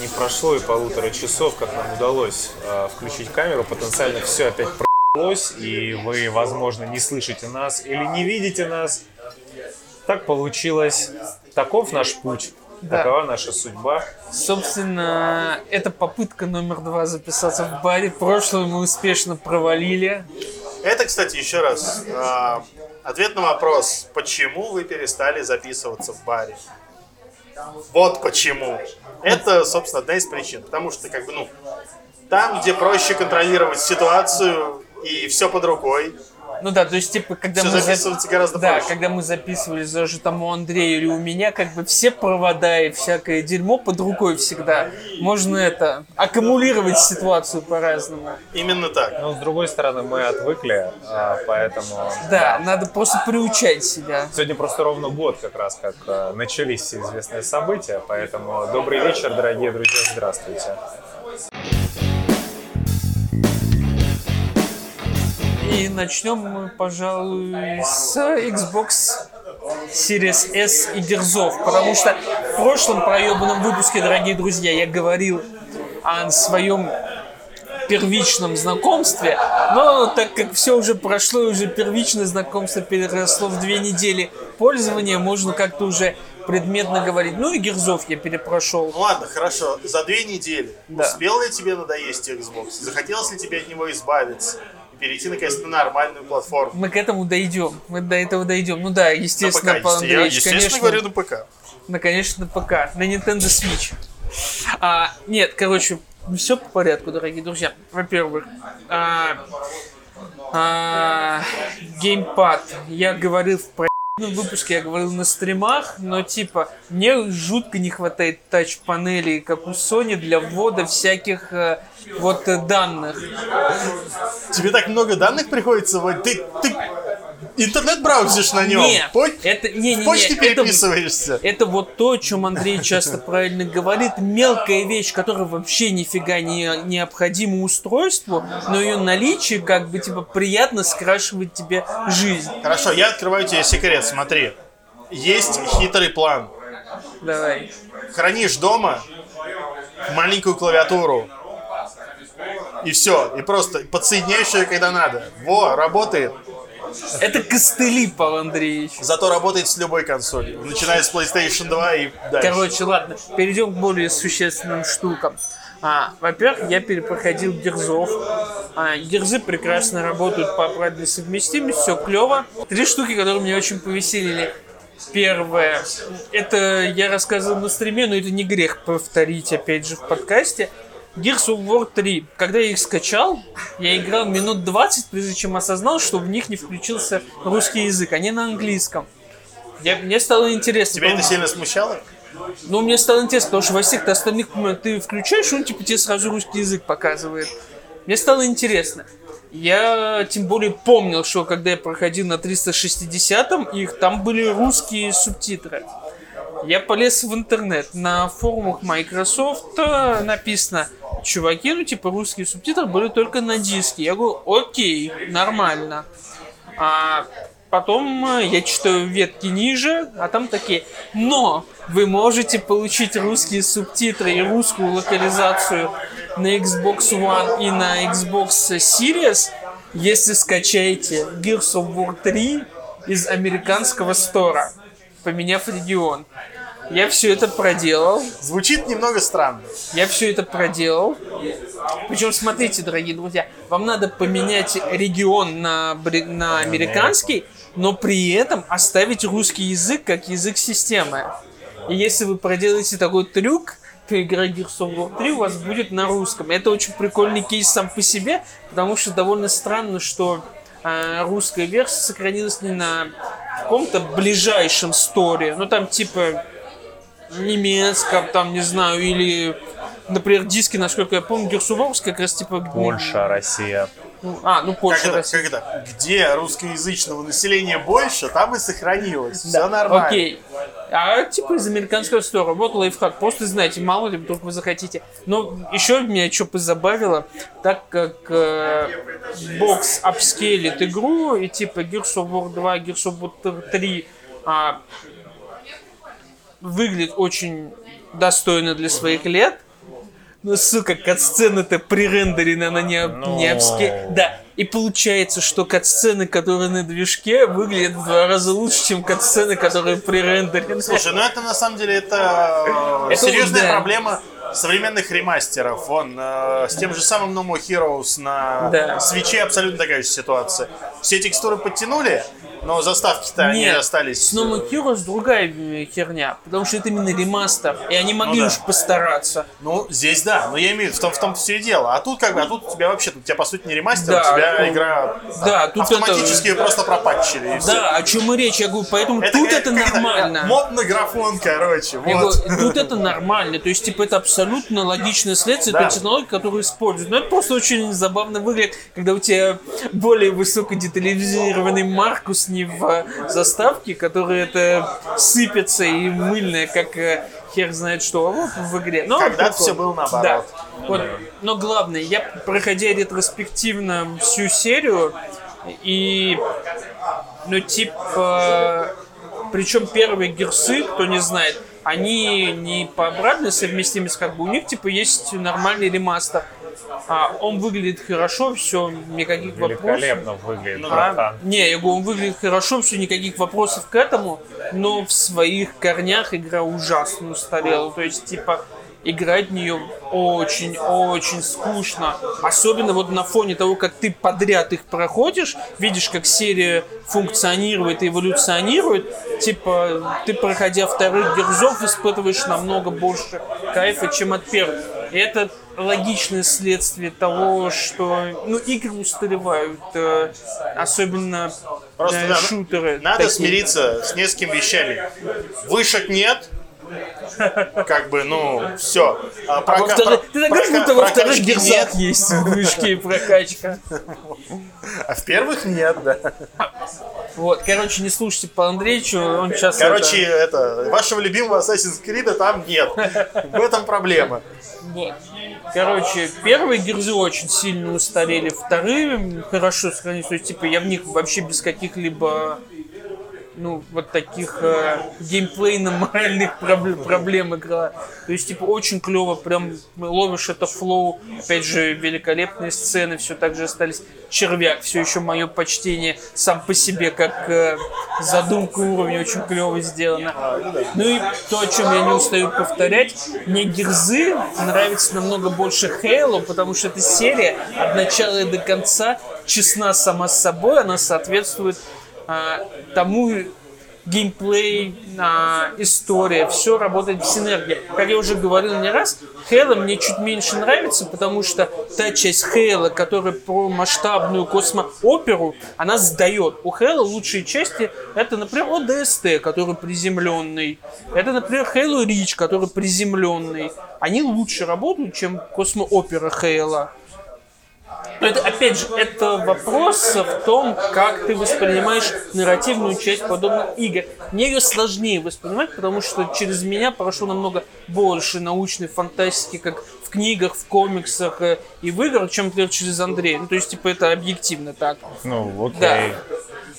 не прошло и полутора часов, как нам удалось э, включить камеру. Потенциально все опять прошлось, и вы, возможно, не слышите нас или не видите нас. Так получилось. Таков наш путь. Да. Такова наша судьба. Собственно, это попытка номер два записаться в баре. Прошлую мы успешно провалили. Это, кстати, еще раз, а, ответ на вопрос, почему вы перестали записываться в баре. Вот почему. Это, собственно, одна из причин. Потому что, как бы, ну, там, где проще контролировать ситуацию и все под рукой, Ну да, то есть, типа, когда все мы... за- записывается гораздо Да, проще. когда мы записывались даже там у Андрея или у меня, как бы все провода и всякое дерьмо под рукой всегда. Можно это, аккумулировать ситуацию по-разному. Именно так. Но, с другой стороны, мы отвыкли, а, поэтому... Да, надо просто приучать себя. Сегодня просто ровно год как раз, как э, начались все известные события, поэтому добрый вечер, дорогие друзья, здравствуйте. И начнем мы, пожалуй, с Xbox Series S и Герзов, потому что в прошлом проебанном выпуске, дорогие друзья, я говорил о своем первичном знакомстве, но так как все уже прошло, уже первичное знакомство переросло в две недели пользования, можно как-то уже предметно говорить. Ну и Герзов я перепрошел. Ну ладно, хорошо. За две недели Да. успел ли тебе надоесть Xbox? Захотелось ли тебе от него избавиться? Перейти, наконец, на нормальную платформу? Мы к этому дойдем, мы до этого дойдем. Ну да, На естественно, ПК, Павел естественно. Я, Андреевич, естественно, конечно. говорю на ПК. Ну, конечно, на ПК, на Nintendo Switch. А, нет, короче, все по порядку, дорогие друзья. Во-первых, а, а, геймпад. Я говорил в выпуске, я говорил на стримах, но типа мне жутко не хватает тач-панелей, как у Sony, для ввода всяких э, вот э, данных. Тебе так много данных приходится вводить? Ты, ты интернет браузишь на нем? Не, По- это не, не, в почте не, это- переписываешься? Это вот то, о чем Андрей часто правильно говорит. Мелкая вещь, которая вообще нифига не необходима устройству, но ее наличие как бы типа приятно скрашивает тебе жизнь. Хорошо, я открываю тебе секрет, смотри. Есть хитрый план. Давай. Хранишь дома маленькую клавиатуру. И все. И просто подсоединяешь ее, когда надо. Во, работает. Это костыли, Павел Андреевич. Зато работает с любой консолью. Начиная с PlayStation 2 и дальше. Короче, ладно, перейдем к более существенным штукам. А, во-первых, я перепроходил Герзов. А, Герзы прекрасно работают по обратной совместимости, все клево. Три штуки, которые меня очень повеселили. Первое, это я рассказывал на стриме, но это не грех повторить опять же в подкасте. Gears of War 3. Когда я их скачал, я играл минут 20, прежде чем осознал, что в них не включился русский язык. Они на английском. Я, мне стало интересно. Тебя это сильно смущало? ну, мне стало интересно, потому что во всех остальных ты включаешь, он типа тебе сразу русский язык показывает. Мне стало интересно. Я тем более помнил, что когда я проходил на 360-м, их там были русские субтитры. Я полез в интернет. На форумах Microsoft э, написано, чуваки, ну типа русские субтитры были только на диске. Я говорю, окей, нормально. А потом э, я читаю ветки ниже, а там такие, но вы можете получить русские субтитры и русскую локализацию на Xbox One и на Xbox Series, если скачаете Gears of War 3 из американского стора, поменяв регион. Я все это проделал. Звучит немного странно. Я все это проделал. Причем, смотрите, дорогие друзья, вам надо поменять регион на, на американский, но при этом оставить русский язык как язык системы. И если вы проделаете такой трюк, то игра Gears of War 3 у вас будет на русском. Это очень прикольный кейс сам по себе, потому что довольно странно, что э, русская версия сохранилась не на каком-то ближайшем сторе. Ну там типа немецком, там, не знаю, или, например, диски, насколько я помню, Герсувовск как раз типа... Польша, Россия. Ну, А, ну Как Польша, это, Россия. как это? Где русскоязычного населения больше, там и сохранилось. Все нормально. Окей. А типа из американского стора. Вот лайфхак. Просто знаете, мало ли, вдруг вы захотите. Но еще меня что позабавило, так как э, бокс апскейлит игру, и типа Gears of War 2, Gears of War 3 а, выглядит очень достойно для своих лет. Ну, сука, кат-сцена-то пререндерена, она не, Ну. не обске... Да, и получается, что кат-сцены, которые на движке, выглядят в два раза лучше, чем кат-сцены, которые пререндерены. Слушай, ну это на самом деле это, э, Это серьезная да. проблема современных ремастеров. Вон, э, с тем же самым No More Heroes на Да. свече абсолютно такая же ситуация. Все текстуры подтянули, но заставки-то они остались. с No More Heroes другая э, херня, потому что это именно ремастер, и они могли да. уж постараться. Ну, здесь да, но я имею в виду, в том, в том все и дело. А тут как бы, а тут у тебя вообще, тут у тебя по сути не ремастер, Да, у тебя ну, игра да, тут автоматически ее просто пропатчили. Да, о чем и речь, я говорю, поэтому тут как- это как нормально. Мод на графон, короче. Вот. говорю, тут это нормально, то есть, типа, это абсолютно логичное следствие Да. той технологии, которую используют. Но это просто очень забавно выглядит, когда у тебя более высокодетализированный Маркус не в заставке, который это сыпется и мыльное, как э, хер знает что, а в игре. Но Когда-то всё было наоборот. Да. Вот. Но главное, я, проходя ретроспективно всю серию, и, ну, типа, причем первые герсы, кто не знает, они не по обратной совместимости, как бы у них, типа, есть нормальный ремастер. А, он выглядит хорошо, все, никаких вопросов. Великолепно выглядит, А, братан. не, я говорю, он выглядит хорошо, все, никаких вопросов к этому, но в своих корнях игра ужасно устарела. То есть, типа, играть в нее очень-очень скучно. Особенно вот на фоне того, как ты подряд их проходишь, видишь, как серия функционирует и эволюционирует, типа, ты, проходя вторых герзов, испытываешь намного больше кайфа, чем от первых. И это логичное следствие того, что ну, игры устаревают, э, особенно Просто э, да, шутеры. Надо такие. смириться с несколькими вещами. Вышек нет. Как бы, ну, все. А во вторых- ты так говоришь, будто во вторых герзах есть вышки и прокачка. А в первых нет, да. Вот, короче, не слушайте по Андреевичу, он сейчас... Короче, это, вашего любимого Assassin's Creed там нет. В этом проблема. Вот. Короче, первые герзы очень сильно устарели, вторые хорошо сохранились. То есть, типа, я в них вообще без каких-либо ну, вот таких э, геймплейно-моральных проблем, проблем игра. То есть, типа, очень клево, прям ловишь это флоу. Опять же, великолепные сцены все так же остались. Червяк, все еще мое почтение сам по себе, как э, задумка уровня, очень клево сделано. Ну и то, о чем я не устаю повторять, мне Герзы нравится намного больше Хейло, потому что эта серия от начала и до конца честна сама с собой, она соответствует тому геймплей, а, история, все работает в синергии. Как я уже говорил не раз, Хейла мне чуть меньше нравится, потому что та часть Хейла, которая про масштабную космооперу, она сдает. У Хейла лучшие части это, например, ОДСТ, который приземленный. Это, например, Halo Reach, который приземленный. Они лучше работают, чем космоопера Хейла. Но это, опять же, это вопрос в том, как ты воспринимаешь нарративную часть подобных игр. Мне ее сложнее воспринимать, потому что через меня прошло намного больше научной фантастики, как в книгах, в комиксах э, и в играх, чем, например, через Андрея. Ну, то есть, типа, это объективно так. Ну, окей. Да.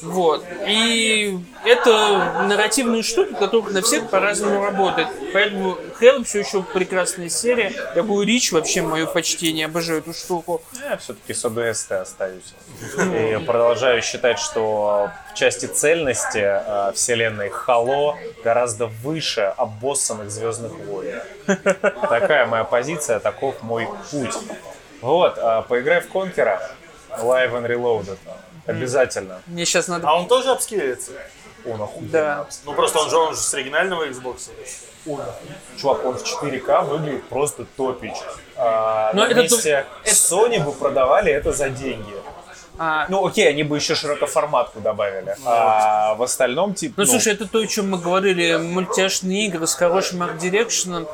Вот. И это нарративные штуки, которых на всех по-разному работает. Поэтому Halo все еще прекрасная серия. Я говорю, Рич вообще мое почтение, обожаю эту штуку. Я все-таки с ОДСТ остаюсь. И продолжаю считать, что в части цельности э, вселенной Хало гораздо выше обоссанных Звездных войн. Такая моя позиция, таков мой путь. Вот, а, поиграй в Конкера, Live and Reloaded. Обязательно. Мне сейчас надо... А он тоже обскилится? Он охуенно. Да. Ну просто он же, он же с оригинального Xbox. Чувак, он в 4К выглядит просто топич. А, Но на это месте Sony бы продавали это за деньги. А, Ну окей, они бы еще широкоформатку добавили. А в остальном, типа, Ну, слушай, это то, о чем мы говорили. Мультяшные игры с хорошим art direction ом,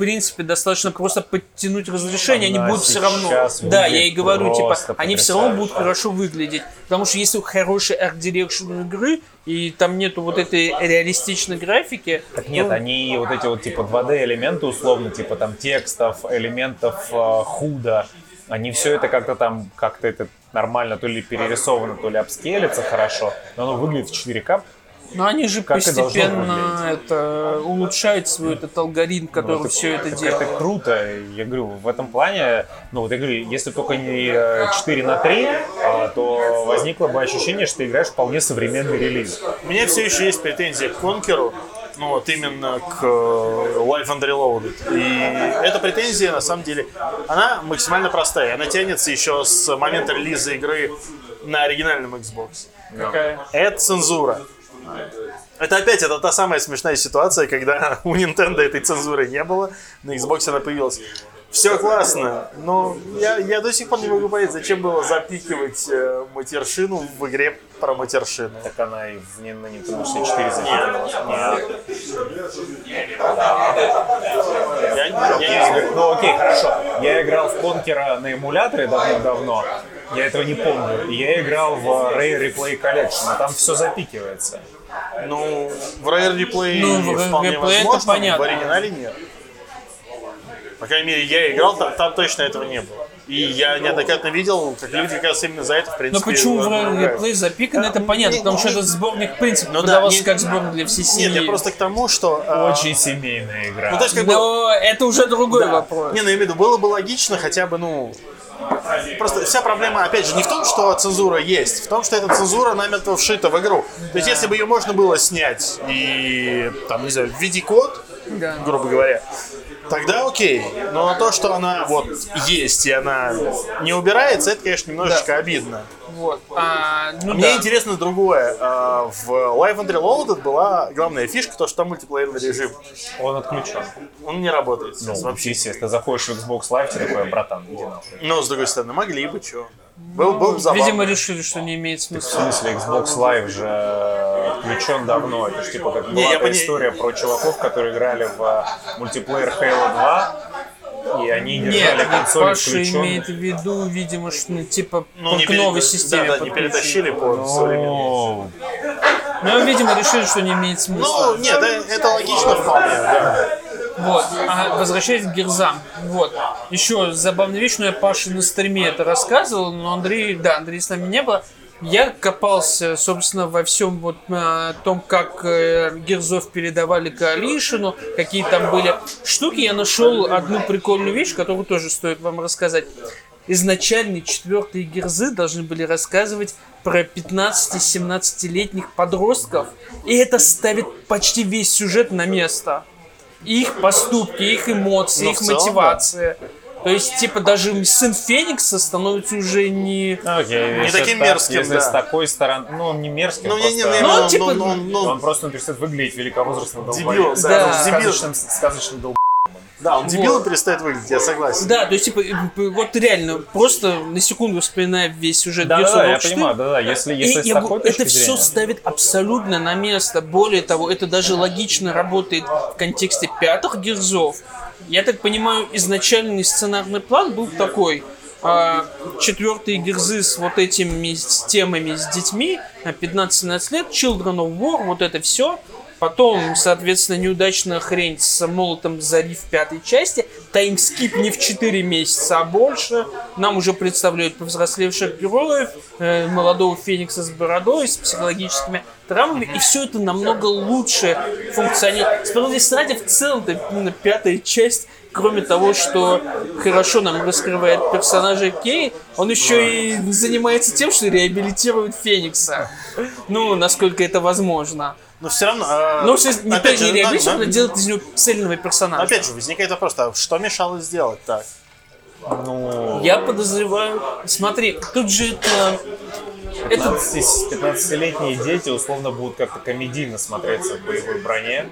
принципе, достаточно просто подтянуть разрешение, они Она будут все равно. Да, я и говорю, типа, они все равно будут хорошо выглядеть. Потому что если хороший art direction игры, и там нету вот этой реалистичной графики, Так нет, ну, они вот эти вот типа 2D элементы условно, типа там текстов, элементов э, худа, они все это как-то там, как-то это нормально то ли перерисовано, то ли обскелится хорошо, но оно выглядит в 4К Но они же Как постепенно это улучшают свой этот алгоритм, который Ну, все это делает. Это круто. Я говорю, в этом плане, ну вот я говорю, если только не э, 4 на 3, а, то возникло бы ощущение, что ты играешь вполне современный релиз. У меня все еще есть претензии к Конкеру, ну вот именно к э, Life and Reloaded. И эта претензия, на самом деле, она максимально простая. Она тянется еще с момента релиза игры на оригинальном Xbox. Какая? Это цензура. Это опять это та самая смешная ситуация, когда у Nintendo этой цензуры не было, на Xbox она появилась. Все классно, но я, я до сих пор не могу понять, зачем было запикивать э, матершину в игре про матершину. Так она и в, не- на Nintendo 64 запикивалась. Я, не- я не знаю. Ну окей, хорошо. Я играл в Конкера на эмуляторе давно-давно. Я этого не помню. Я играл в Ray Replay Collection, и там все запикивается. Ну, в Rare Replay Ну, вполне Replay это возможно, понятно. в оригинале нет. По крайней мере, я играл, там, там точно этого не было. И я неоднократно видел, как люди как раз именно за это, в Но принципе, почему в ругают. реплей запикан, это понятно, не- потому что этот сборник, в принципе, Ну да, продавался не- как сборник для всей семьи. Нет, я просто к тому, что... а, Очень семейная игра. Ну, то есть, как бы, Но это уже другой вопрос. Не, ну я имею в виду, было бы логично хотя бы, ну... Просто вся проблема, опять же, не в том, что цензура есть, в том, что эта цензура намертво вшита в игру. То есть, если бы ее можно было снять и, там, не знаю, введи код, Да. грубо говоря, тогда окей. Но то, что она вот есть и она не убирается, это, конечно, немножечко обидно. Вот. А, ну Мне да. интересно другое. А, В Life and Reloaded была главная фишка, то, что там мультиплеерный режим. Он отключен. Он не работает. Ну, вообще, естественно, заходишь в Xbox Live, ты такой, братан, иди нахуй. Но, с другой стороны, могли бы, что. Был, был бы забавно. Видимо, решили, что не имеет В смысла. смысле, Xbox Live же отключен давно. Это же типа как Не, была пони- история про чуваков, которые играли в э, мультиплеер Halo 2, и они держали Нет, консоль Паша включенной. имеет в виду, видимо, что ну, типа Ну, не к новой да, системе Да, не подключили. перетащили по современному. О, Ну, видимо, решили, что не имеет смысла. Ну, нет, э, это логично вполне, да. Вот. А возвращаясь к герзам. Вот. Еще забавная вещь, но я Паше на стриме это рассказывал, но Андрей, да, Андрей с нами не было. Я копался, собственно, во всем вот а, том, как э, Герзов передавали Коалишину, какие там были штуки. Я нашел одну прикольную вещь, которую тоже стоит вам рассказать. Изначальные четвертые Герзы должны были рассказывать про 15-17-летних подростков, и это ставит почти весь сюжет на место их поступки, их эмоции, Ну, их целом, мотивация. То есть, типа, даже сын Феникса становится уже не... ну, окей, если таким так- мерзким, Если да. с такой стороны, ну он не мерзкий, Ну, он не, не, просто- не, Ну, ну, типа, ну, ну, ну, Он просто перестает выглядеть великовозрастным Дебил, долбоебом. да, Да. дебил. Сказочным, сказочным долбоебом. Да, он дебилом Вот. перестает выглядеть, я согласен. Да, то есть, типа, вот реально, просто на секунду вспоминая весь сюжет Да, да, да, я War 4, понимаю, да, да, если, И если с я это все зрения. ставит абсолютно на место. Более того, это даже логично работает в контексте пятых герзов. Я так понимаю, изначальный сценарный план был такой. а, четвертые герзы с вот этими с темами с детьми, а, 15-17 лет, Children of War, вот это все. Потом, соответственно, неудачная хрень с молотом зари в пятой части. Таймскип не в 4 месяца, а больше. Нам уже представляют повзрослевших героев, э, молодого Феникса с бородой, с психологическими травмами. И все это намного лучше функционирует. Справедливости ради, в целом, именно пятая часть Кроме того, что хорошо нам раскрывает персонажа Кей, он еще и занимается тем, что реабилитирует Феникса. Ну, насколько это возможно. Но все равно... а, Ну, в смысле, не, опять не же, реабилитирует, на- а делает из него цельного персонажа. Опять же, возникает вопрос, а что мешало сделать так? Ну, Я подозреваю... Смотри, тут же это... Это 15 15-летние дети условно будут как-то комедийно смотреться в боевой броне.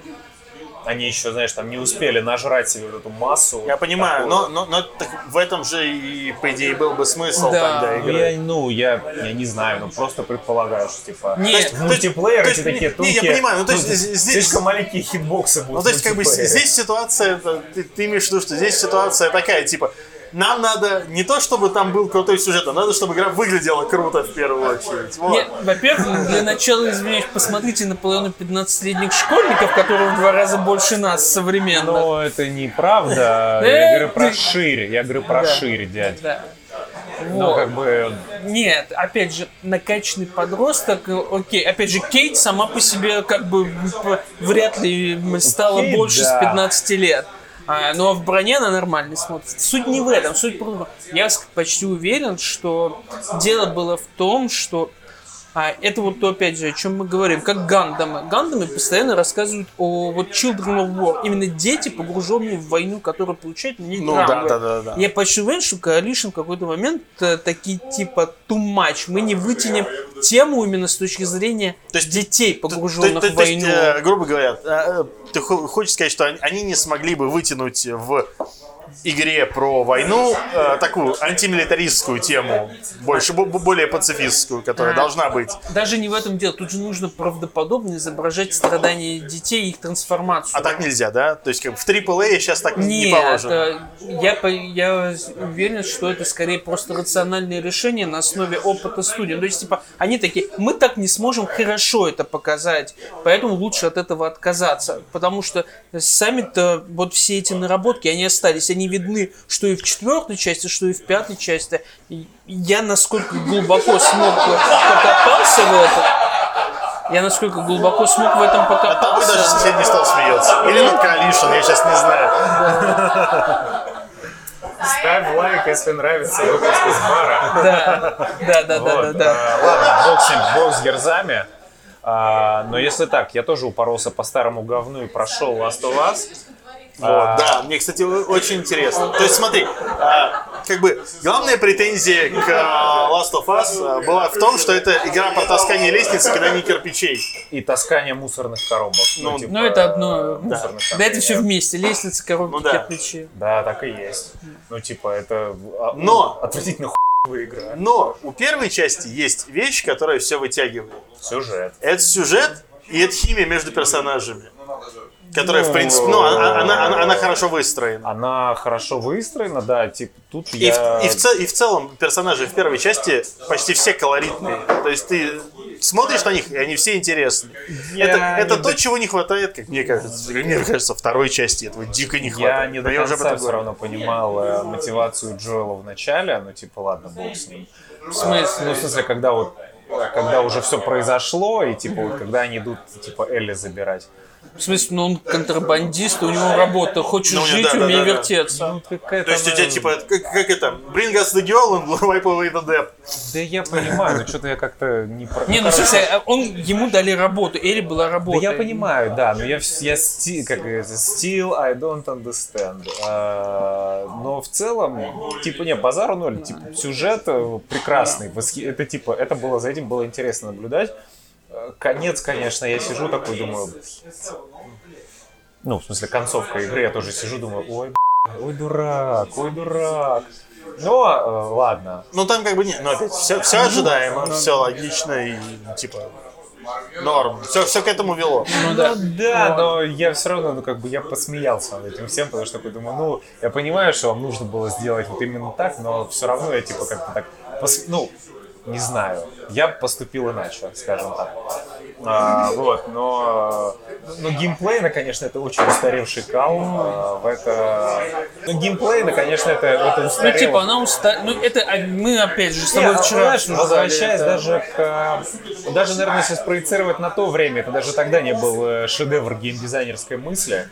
Они еще, знаешь, там не успели нажрать себе вот эту массу. Я понимаю, такую. но, но, но так в этом же и, по идее, был бы смысл Да. тогда Ну, игры. я, ну, я, я не знаю, ну просто предполагаю, что типа Нет, в мультиплеере то есть, эти такие не- не, я понимаю, ну, то есть ну, здесь- слишком маленькие хитбоксы будут Ну, то есть, как бы, здесь ситуация, ты, ты имеешь в виду, что здесь ситуация такая, типа, нам надо не то, чтобы там был крутой сюжет, а надо, чтобы игра выглядела круто в первую очередь. Вот. Нет, во-первых, для начала, извиняюсь, посмотрите на половину 15-летних школьников, которые в два раза больше нас современно. Но это неправда. Да, Я говорю про шире. Я говорю про шире. Ну, Вот. как бы... Нет, опять же, накачанный подросток, э, окей, опять же, Кейт сама по себе как бы вряд ли стала Кейт, больше да. с 15 лет. А, но в броне она нормально смотрится. Суть не в этом, суть просто... Я почти уверен, что дело было в том, что а это вот то, опять же, о чем мы говорим, как Гандамы. Гандамы постоянно рассказывают о вот Children of War. Именно дети, погруженные в войну, которые получают на ней Ну, да, да, да, да. Я почти уверен, что Coalition в какой-то момент э, такие типа too much. Мы не вытянем тему именно с точки зрения То есть- детей, То- погруженных то- то- в то есть, войну. э, грубо говоря, э, ты хо- хочешь сказать, что они не смогли бы вытянуть в игре про войну э, такую антимилитаристскую тему, больше, бо- бо- более пацифистскую, которая А. должна быть. Даже не в этом дело. Тут же нужно правдоподобно изображать страдания детей и их трансформацию. А так нельзя, да? То есть как в AAA сейчас так не Нет, положено. э, я, я уверен, что это скорее просто рациональное решение на основе опыта студии. То есть, типа, они такие, мы так не сможем хорошо это показать, поэтому лучше от этого отказаться. Потому что сами-то вот все эти наработки, они остались, они видны, что и в четвертой части, что и в пятой части. Я насколько глубоко смог покопался в этом, я насколько глубоко смог в этом Над тобой покопаться. даже соседний стол смеется. Или над Coalition, я сейчас не знаю. Ставь лайк, если нравится выпуск из бара. Да, да, да, да, да, да. а, ладно, бог с ним, бог с герзами. А, но если так, я тоже упоролся по старому говну и прошел Last of Us. Вот, А, да, мне, кстати, очень интересно. То есть, смотри, а, как бы главная претензия к а, Last of Us была в том, что это игра по тасканию лестницы, когда не кирпичей. И таскание мусорных коробок. Ну, типа, Ну, это одно. мусорных Да, это все вместе. Лестница, коробки, Ну да. кирпичи. Да, так и есть. Ну, типа, это Но- отвратительно игра. Но у первой части есть вещь, которая все вытягивает. Сюжет. Это сюжет и это химия между персонажами. Которая, в Ну, принципе, ну, она, она- она- она хорошо выстроена. Она хорошо выстроена, да, типа, тут И, я... в, и, в ц- и в целом персонажи в первой части почти все колоритные. То есть ты смотришь на них, и они все интересны. Я это не это до- то, чего не хватает, как мне кажется. Мне кажется, второй части этого дико не Я хватает. не Но до уже конца этом все говорю. равно понимал э, мотивацию Джоэла в начале, ну типа ладно, бог с ним. В смысле? Ну в смысле, когда вот когда уже все произошло, и типа вот когда они идут типа Элли забирать. В смысле, ну он контрабандист, у него работа. Хочешь Ну, жить, да, да, умей да, да. вертеться. какая То есть у тебя типа, как, как это, bring us the girl and wipe away the debt. Да я понимаю, но что-то я как-то не про... Не, ну смысле, а он, ему дали работу, Элли была Да работа. я понимаю, да, но я, я sti- как это, still I don't understand. А, но в целом, типа, не, базару ноль, типа, сюжет э, прекрасный, восхи- это типа, это было, за этим было интересно наблюдать. Конец, конечно, я сижу такой, думаю, ну, в смысле, концовка игры, я тоже сижу, думаю, ой, ой, дурак, ой, дурак. Но, э, ладно, Ну там как бы нет, но опять все, все ожидаемо, все логично и типа норм. Все, все к этому вело. Ну да. Да, но я все равно, ну, как бы, я посмеялся над этим всем, потому что такой думаю, ну, я понимаю, что вам нужно было сделать вот именно так, но все равно я, типа, как-то так, пос- ну, не знаю, я поступил иначе, скажем так. А, вот, но, но геймплейно, конечно, это очень устаревший кал. а, в это, ну, геймплейно, конечно, это, это Ну, устарело. типа, она уста... Ну, это а, мы, опять же, с тобой Не, а вчера знаешь, возвращаясь это. даже к... э, Даже, наверное, если спроецировать на то время, это даже тогда не был э, шедевр геймдизайнерской мысли.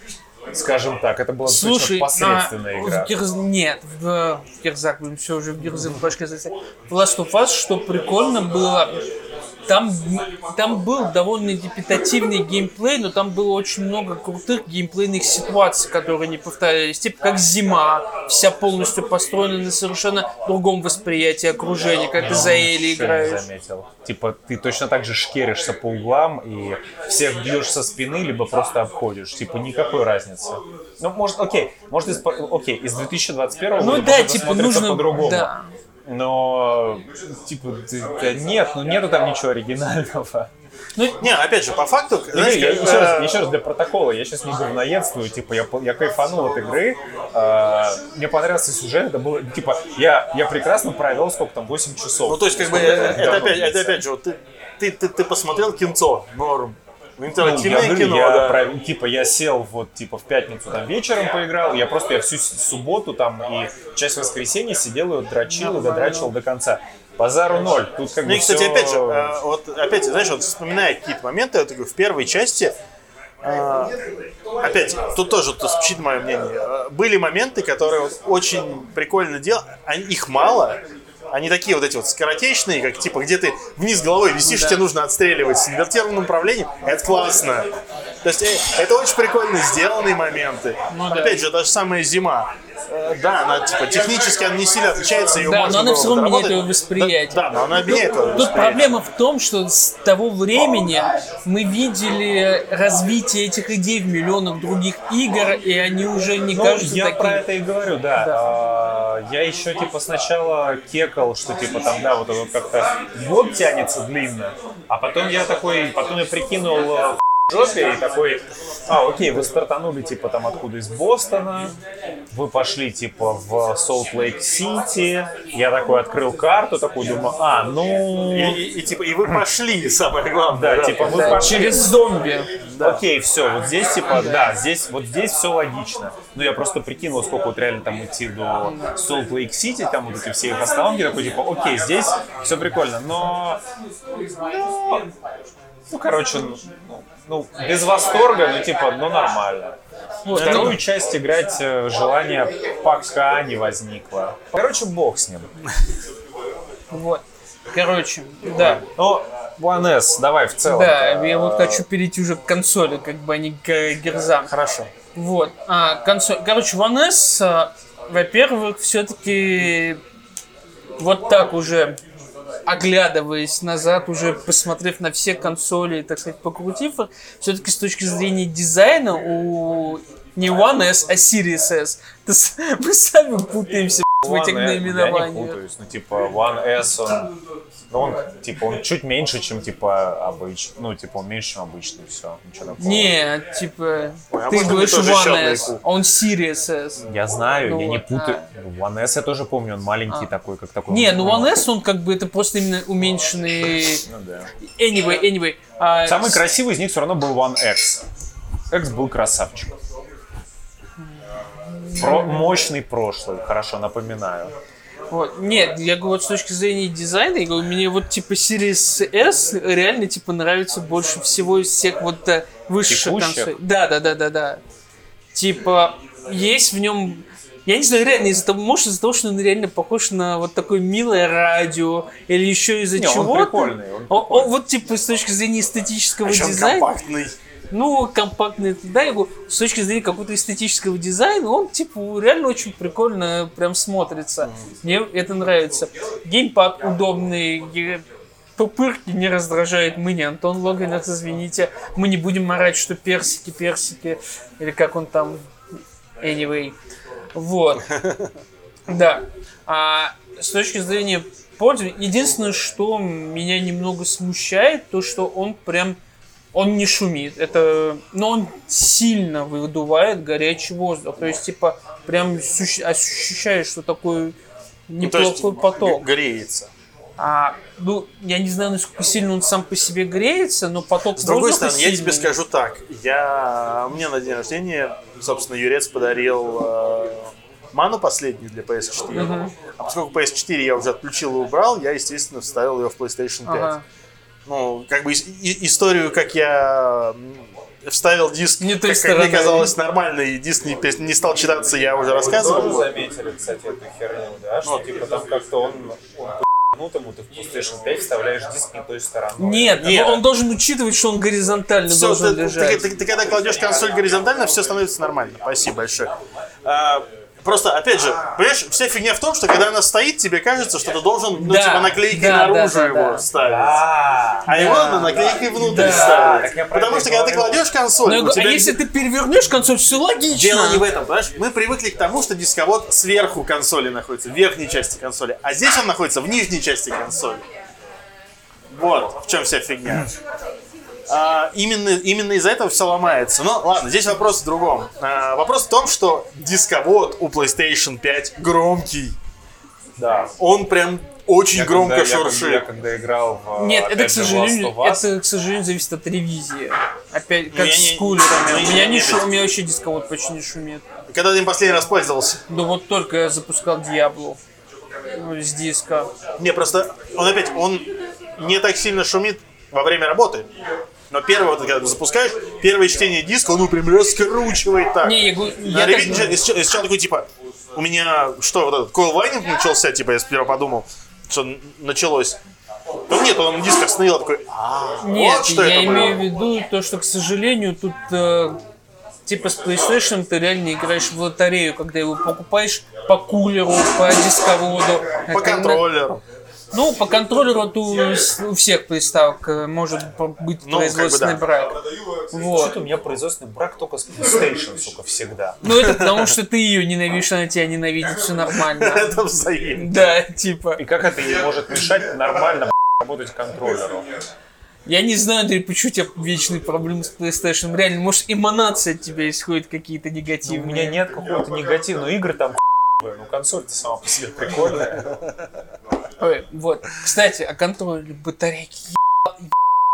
Скажем так, это была Слушай, посредственная а, игра. в Герз- нет, в, в Герзак, все уже в Герзы башке В Last of Us, что прикольно было, там, там был довольно репетативный геймплей, но там было очень много крутых геймплейных ситуаций, которые не повторялись. Типа как зима, вся полностью построена на совершенно другом восприятии окружения, как ты за не играешь. заметил. Типа, ты точно так же шкеришься по углам и всех бьешь со спины, либо просто обходишь. Типа, никакой разницы. Ну, может, окей, может, из, окей, из 2021 Ну года да, типа нужно... по-другому. Да. Но, типа, ты- да нет, ну нету там ничего оригинального. Не, опять же, по факту, Не, знаешь, я, как, еще, раз, э, еще раз для протокола, я сейчас не говноедствую, типа, я, я кайфанул от игры, а, мне понравился сюжет, это было, типа, я, я прекрасно провел, сколько там, 8 часов. ну то есть как бы э, это давно опять, это опять же, вот ты, ты, ты, ты посмотрел кинцо, норм. Ну, Интерактивное я, говорю, кино, я да. про- типа я сел вот типа в пятницу там вечером поиграл, я просто я всю субботу там и часть воскресенья сидел и вот дрочил и додрачивал до конца. Базару ноль. Тут как Ну бы и, кстати, всё- опять же, э, вот опять, знаешь, вот вспоминая какие-то моменты, вот, в первой части, э, опять, тут тоже вот, звучит мое мнение, были моменты, которые очень прикольно делали, их мало, они такие вот эти вот скоротечные, как типа, где ты вниз головой висишь, тебе нужно отстреливать с инвертированным управлением, это классно. То есть э, это очень прикольно сделанные моменты. Ну да. Опять же, та же самая зима. Э, Да, она типа технически она не сильно отличается, ее Да, можно но она всё равно меняет его восприятие. Да, да, но она меняет его Тут восприятие. проблема в том, что с того времени мы видели развитие этих идей в миллионах других игр, и они уже не Ну, кажутся я такими. про это и говорю, да. А, я еще типа сначала кекал, что типа там, да, вот как-то год тянется длинно, а потом я такой, потом я прикинул э, жопе и такой, а, окей, вы стартанули типа там откуда из Бостона, вы пошли типа в Солт-Лейк-Сити, я такой открыл карту, такой думаю, а, ну, И, и- и, типа, и вы пошли, самое главное. да, типа мы Да, пошли. через зомби. Окей, все, вот здесь типа, да, здесь, вот здесь все логично. Ну, я просто прикинул, сколько вот реально там идти до Солт Лейк Сити, там вот эти все их остановки, такой типа, окей, здесь все прикольно, но, ну, ну, короче, ну, ну, без восторга, ну, типа, ну, нормально. Вот, Вторую ну, часть играть э, желания пока не возникло. Короче, бог с ним. вот. Короче, да. Ну, One S, давай в целом. Да, я вот хочу перейти уже к консоли, как бы, а не к э, герзам. Хорошо. Вот. А, консоль. Короче, One S, а, во-первых, все-таки вот так уже оглядываясь назад, уже посмотрев на все консоли, так сказать, покрутив, все-таки с точки зрения дизайна у не One S, а Series S. Мы сами путаемся в этих S, Я не наименованиях. путаюсь. Ну, типа, One S, он, ну, он, типа, он чуть меньше, чем, типа, обычный. Ну, типа, он меньше, чем обычный, все. Ничего такого. Не, типа, Ой, а ты говоришь One S, а он Series S. Я знаю, Ну я не вот, путаю. One S я тоже помню, он маленький такой, как такой. Не, ну One S, он как бы это просто именно уменьшенный... Ну, да. Anyway, anyway. а, Самый красивый из них все равно был One X. X был красавчик. Про- мощный прошлый, хорошо, напоминаю. Вот. Нет, я говорю, вот с точки зрения дизайна, я говорю, мне вот типа Series S реально типа нравится больше всего из всех вот э, высших консолей. Да, да, да, да, да. Типа, есть в нем я не знаю, реально из-за того, может из-за того, что он реально похож на вот такое милое радио, или еще из-за Не, он прикольный, он прикольный. вот типа с точки зрения эстетического А он дизайна. компактный. Ну, компактный, да, говорю, с точки зрения какого-то эстетического дизайна, он, типа, реально очень прикольно прям смотрится. Мне это нравится. Геймпад удобный, пупырки не раздражает мы не Антон Логинов, извините. Мы не будем морать, что персики, персики, или как он там, anyway. Вот. Да. А с точки зрения пользования, единственное, что меня немного смущает, то, что он прям он не шумит. Это, но он сильно выдувает горячий воздух. То есть, типа, прям ощущаешь, что такой Ну, неплохой поток. г- греется. А, ну, я не знаю, насколько сильно он сам по себе греется, но поток С другой стороны, я тебе сильный. скажу так. Я... Мне на день рождения, собственно, Юрец подарил э, ману последнюю для PS4. А поскольку PS4 я уже отключил и убрал, я, естественно, вставил ее в PlayStation 5. Ага. Ну, как бы и- историю, как я вставил диск, Не как, как мне казалось, нормально, и диск не, не стал читаться, я уже рассказывал. заметили, кстати, эту херню, да? Что, типа, там как-то он, ну, тому ты в PlayStation 5 вставляешь диск не той стороной. Нет, Нет. он должен учитывать, что он горизонтально Все, должен ты, лежать. ты- ты- ты когда кладешь консоль горизонтально, все становится нормально. Спасибо большое. А, просто, опять же, понимаешь, вся фигня в том, что когда она стоит, тебе кажется, что ты должен, ну, Да, типа, наклейкой да, наружу да, да, его да. ставить. А, А его надо наклейкой внутрь Да. ставить. Потому что когда ты кладешь консоль, Ну, я у говорю, а тебя если ты перевернешь консоль, все логично. Дело не в этом, понимаешь? Мы привыкли к тому, что дисковод сверху консоли находится, в верхней части консоли, а здесь он находится в нижней части консоли. Вот в чем вся фигня. А, именно, именно из-за этого все ломается. Но ладно, здесь вопрос в другом. А, вопрос в том, что дисковод у PlayStation 5 громкий. да. Он прям очень Я громко когда- я когда- шуршит. Я когда играл в Нет, это, к сожалению, Last of Us, это, к сожалению, зависит от ревизии. Опять, Ну, как я с кулерами. ну, у, я меня не шу- у меня вообще дисковод почти не шумит. Когда ты им последний раз пользовался? Да вот только я запускал Диаблу ну, с диска. Не, просто он опять, он не так сильно шумит во время работы. Но первое, вот, когда ты запускаешь, первое чтение диска, он его прям раскручивает так. Не, я На я я сначала- я сначала такой, типа, у меня, что, вот этот койлвайнинг начался, типа, я сперва подумал, что началось. Ну нет, он на диск остановил, такой, а, Нет, вот что я это имею в виду то, что, к сожалению, тут э, типа с PlayStation ты реально играешь в лотерею, когда его покупаешь по кулеру, по дисководу. По на- контроллеру. Ну, по контроллеру у всех приставок э, может быть Ну, производственный как бы брак. Вот. Что-то у меня производственный брак только с PlayStation, сука, всегда. Ну, это потому, что ты ее ненавидишь, она тебя ненавидит, все нормально. Это взаимно. Да, типа. И как это не может мешать нормально работать контроллеру? Я не знаю, Андрей, почему у тебя вечные проблемы с PlayStation. Реально, может, эманации от тебя исходят какие-то Ну, у негативные. меня нет какого-то негатива, но игры там ну консоль-то сама по себе прикольная. Ой, вот. Кстати, о контроле батарейки.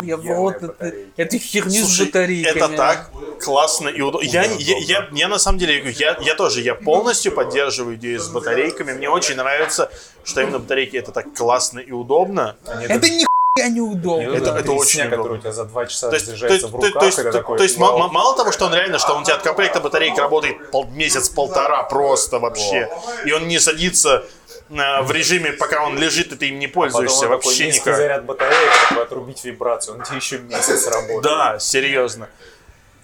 Ебал, Я в рот это, батарейки. эту херню с батарейками. это так классно и удобно. Я, я, я, я на самом деле, я, я тоже, я полностью поддерживаю идею с батарейками. Мне очень нравится, что именно батарейки это так классно и удобно. Это нихуя неудобно. Это- это это очень который у тебя за два часа То есть, то заряжается есть, в то- руках, то есть, то- такой, то есть вау. ма- ма- мало того, что он реально, что он у тебя от комплекта батарейки работает пол- месяц-полтора просто вообще, и он не садится а, в режиме, пока он лежит, и ты им не Потом пользуешься он такой вообще низкий никак. заряд батареи, такой отрубить вибрацию, он тебе еще месяц работает. Да, серьезно.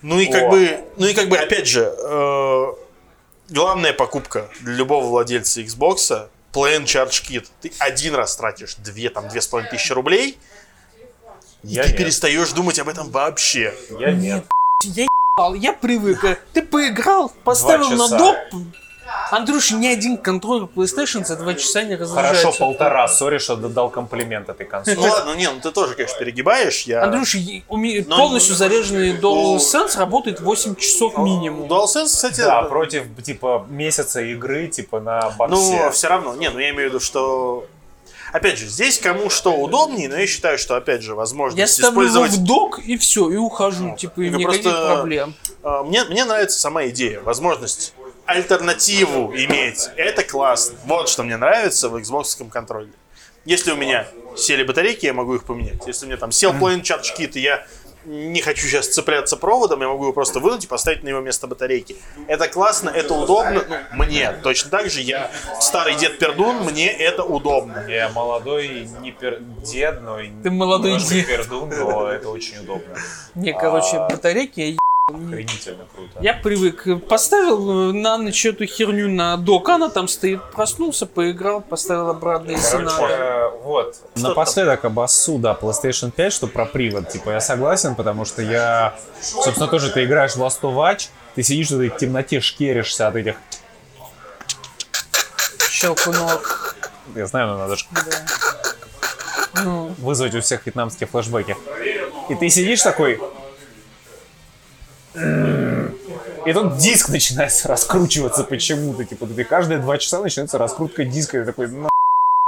Ну и как О. бы, ну и как бы, опять же, э, главная покупка для любого владельца Xbox Plan Charge Kit. Ты один раз тратишь две, там, две с половиной тысячи рублей, и Я ты нет. перестаешь думать об этом вообще. Я нет. Я ебал, я привык. Ты поиграл, поставил на доп. Андрюш, ни один контроллер PlayStation за два часа не разряжается. Хорошо, полтора. Сори, что дал комплимент этой консоли. Ну ладно, не, ну ты тоже, конечно, перегибаешь. Я... Андрюш, Но- полностью заряженный Ну- DualSense работает 8 часов минимум. DualSense, кстати, Да, против, типа, месяца игры, типа, на боксе. ну, все равно. Не, ну я имею в виду, что... Опять же, здесь кому что удобнее, но я считаю, что, опять же, возможность Я ставлю его использовать... в док и все, и ухожу. Типа, и никаких просто- проблем. А, Мне, мне нравится сама идея, возможность альтернативу иметь. Это классно. Вот что мне нравится в Xbox контроллере. Если у меня сели батарейки, я могу их поменять. Если у меня там сел plane charge kit, и я не хочу сейчас цепляться проводом, я могу его просто вынуть и поставить на его место батарейки. Это классно, это удобно. Ну, мне точно так же. Я старый дед Пердун, мне это удобно. Я молодой, не пер... дед, но и Ты молодой дед. пердун, но это очень удобно. Не, короче, батарейки я Охренительно круто. Я привык. Поставил э, на ночь эту херню на док, она там стоит. Проснулся, поиграл, поставил обратно, надо. Короче, вот. Напоследок обоссу, да, PlayStation 5, что про привод. Типа, я согласен, потому что я... Собственно, тоже ты играешь в Last of Us, ты сидишь в этой темноте, шкеришься от этих... Щелкунок. Я знаю, но надо же Да. Ну, вызвать у всех вьетнамские флешбеки. И ты сидишь такой... И тут диск начинается раскручиваться почему-то. Типа, ты каждые два часа начинается раскрутка диска. И такой, ну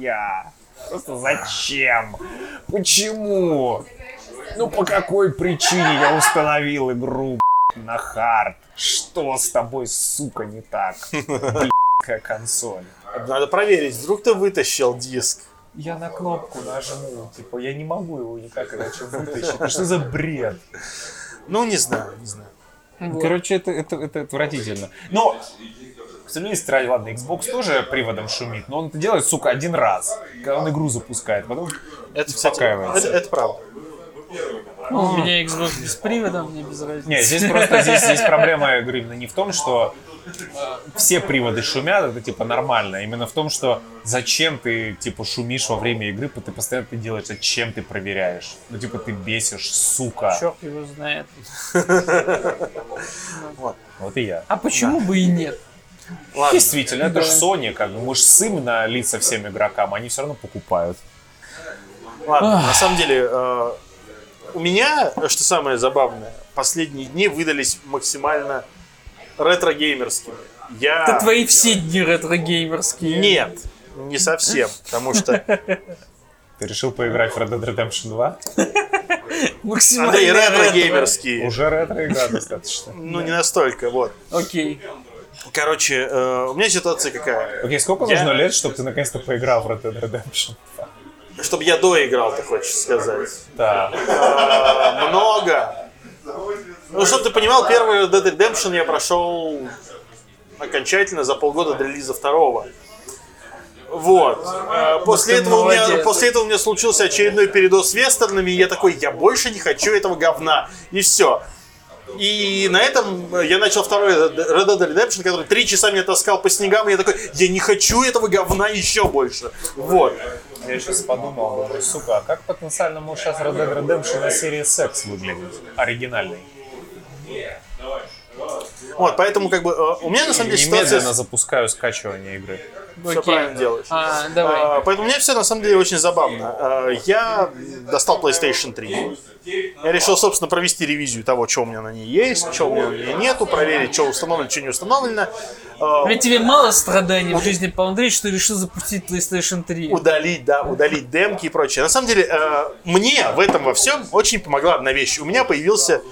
я. Просто зачем? Почему? Ну по какой причине я установил игру на хард? Что с тобой, сука, не так? Блядь, консоль. Надо проверить, вдруг ты вытащил диск. Я на кнопку нажму, типа, я не могу его никак иначе вытащить. Это Что за бред? Ну, не знаю, не знаю. Вот. Короче, это, это, это отвратительно. Но, с другой стороны, ладно, Xbox тоже приводом шумит, но он это делает, сука, один раз, когда он игру запускает, потом Это, кстати, успокаивается. это, это правда. Ну, у меня Xbox без привода, мне без разницы. Не, здесь просто здесь, здесь проблема, я говорю, именно не в том, что все приводы шумят, это типа нормально. а Именно в том, что зачем ты типа шумишь во время игры, ты постоянно ты делаешь, зачем ты проверяешь. Ну типа ты бесишь, сука. Черт его знает. Вот и я. А почему бы и нет? Ладно. Действительно, это же Sony, как бы мы же сым на лица всем игрокам, они все равно покупают. Ладно, на самом деле, э, у меня, что самое забавное, последние дни выдались максимально ретро-геймерскими. Я... Это твои все дни ретро-геймерские. Нет. Не совсем, потому что Ты решил поиграть в Red Dead Redemption 2? Максимально. Андрей ретро. ретро-геймерские. Уже ретро-игра достаточно. Ну, не настолько, вот. Окей. Короче, э, у меня ситуация какая. Окей, сколько нужно лет, чтобы ты наконец-то поиграл в Red Dead Redemption 2? Чтобы я доиграл, ты хочешь сказать. Да. Э, Много. Ну, чтобы ты понимал, первый Red Dead Redemption я прошел окончательно за полгода до релиза второго. Вот. Э, После этого, у меня, после этого у меня случился очередной передоз вестернами, и я такой, я больше не хочу этого говна. И все. И на этом я начал второй Red Dead Redemption, который три часа меня таскал по снегам, и я такой, я не хочу этого говна еще больше. Вот. Я сейчас подумал, думаю, сука, а как потенциально может сейчас Red Dead Redemption на серии секс выглядеть? Оригинальный. Вот, поэтому как бы э, у меня на самом деле Немедленно ситуация... запускаю скачивание игры. Все Окей. правильно делаешь. А, давай. А, Поэтому у меня все на самом деле очень забавно. А, Я достал PlayStation 3. Я решил, собственно, провести ревизию того, что у меня на ней есть, что у меня на ней нету, проверить, что установлено, что не установлено. А, Ведь тебе мало страданий в жизни, Павел Андреевич, что ты решил запустить PlayStation 3. Удалить, да, удалить демки и прочее. На самом деле, э, мне в этом во всем очень помогла одна вещь. У меня появился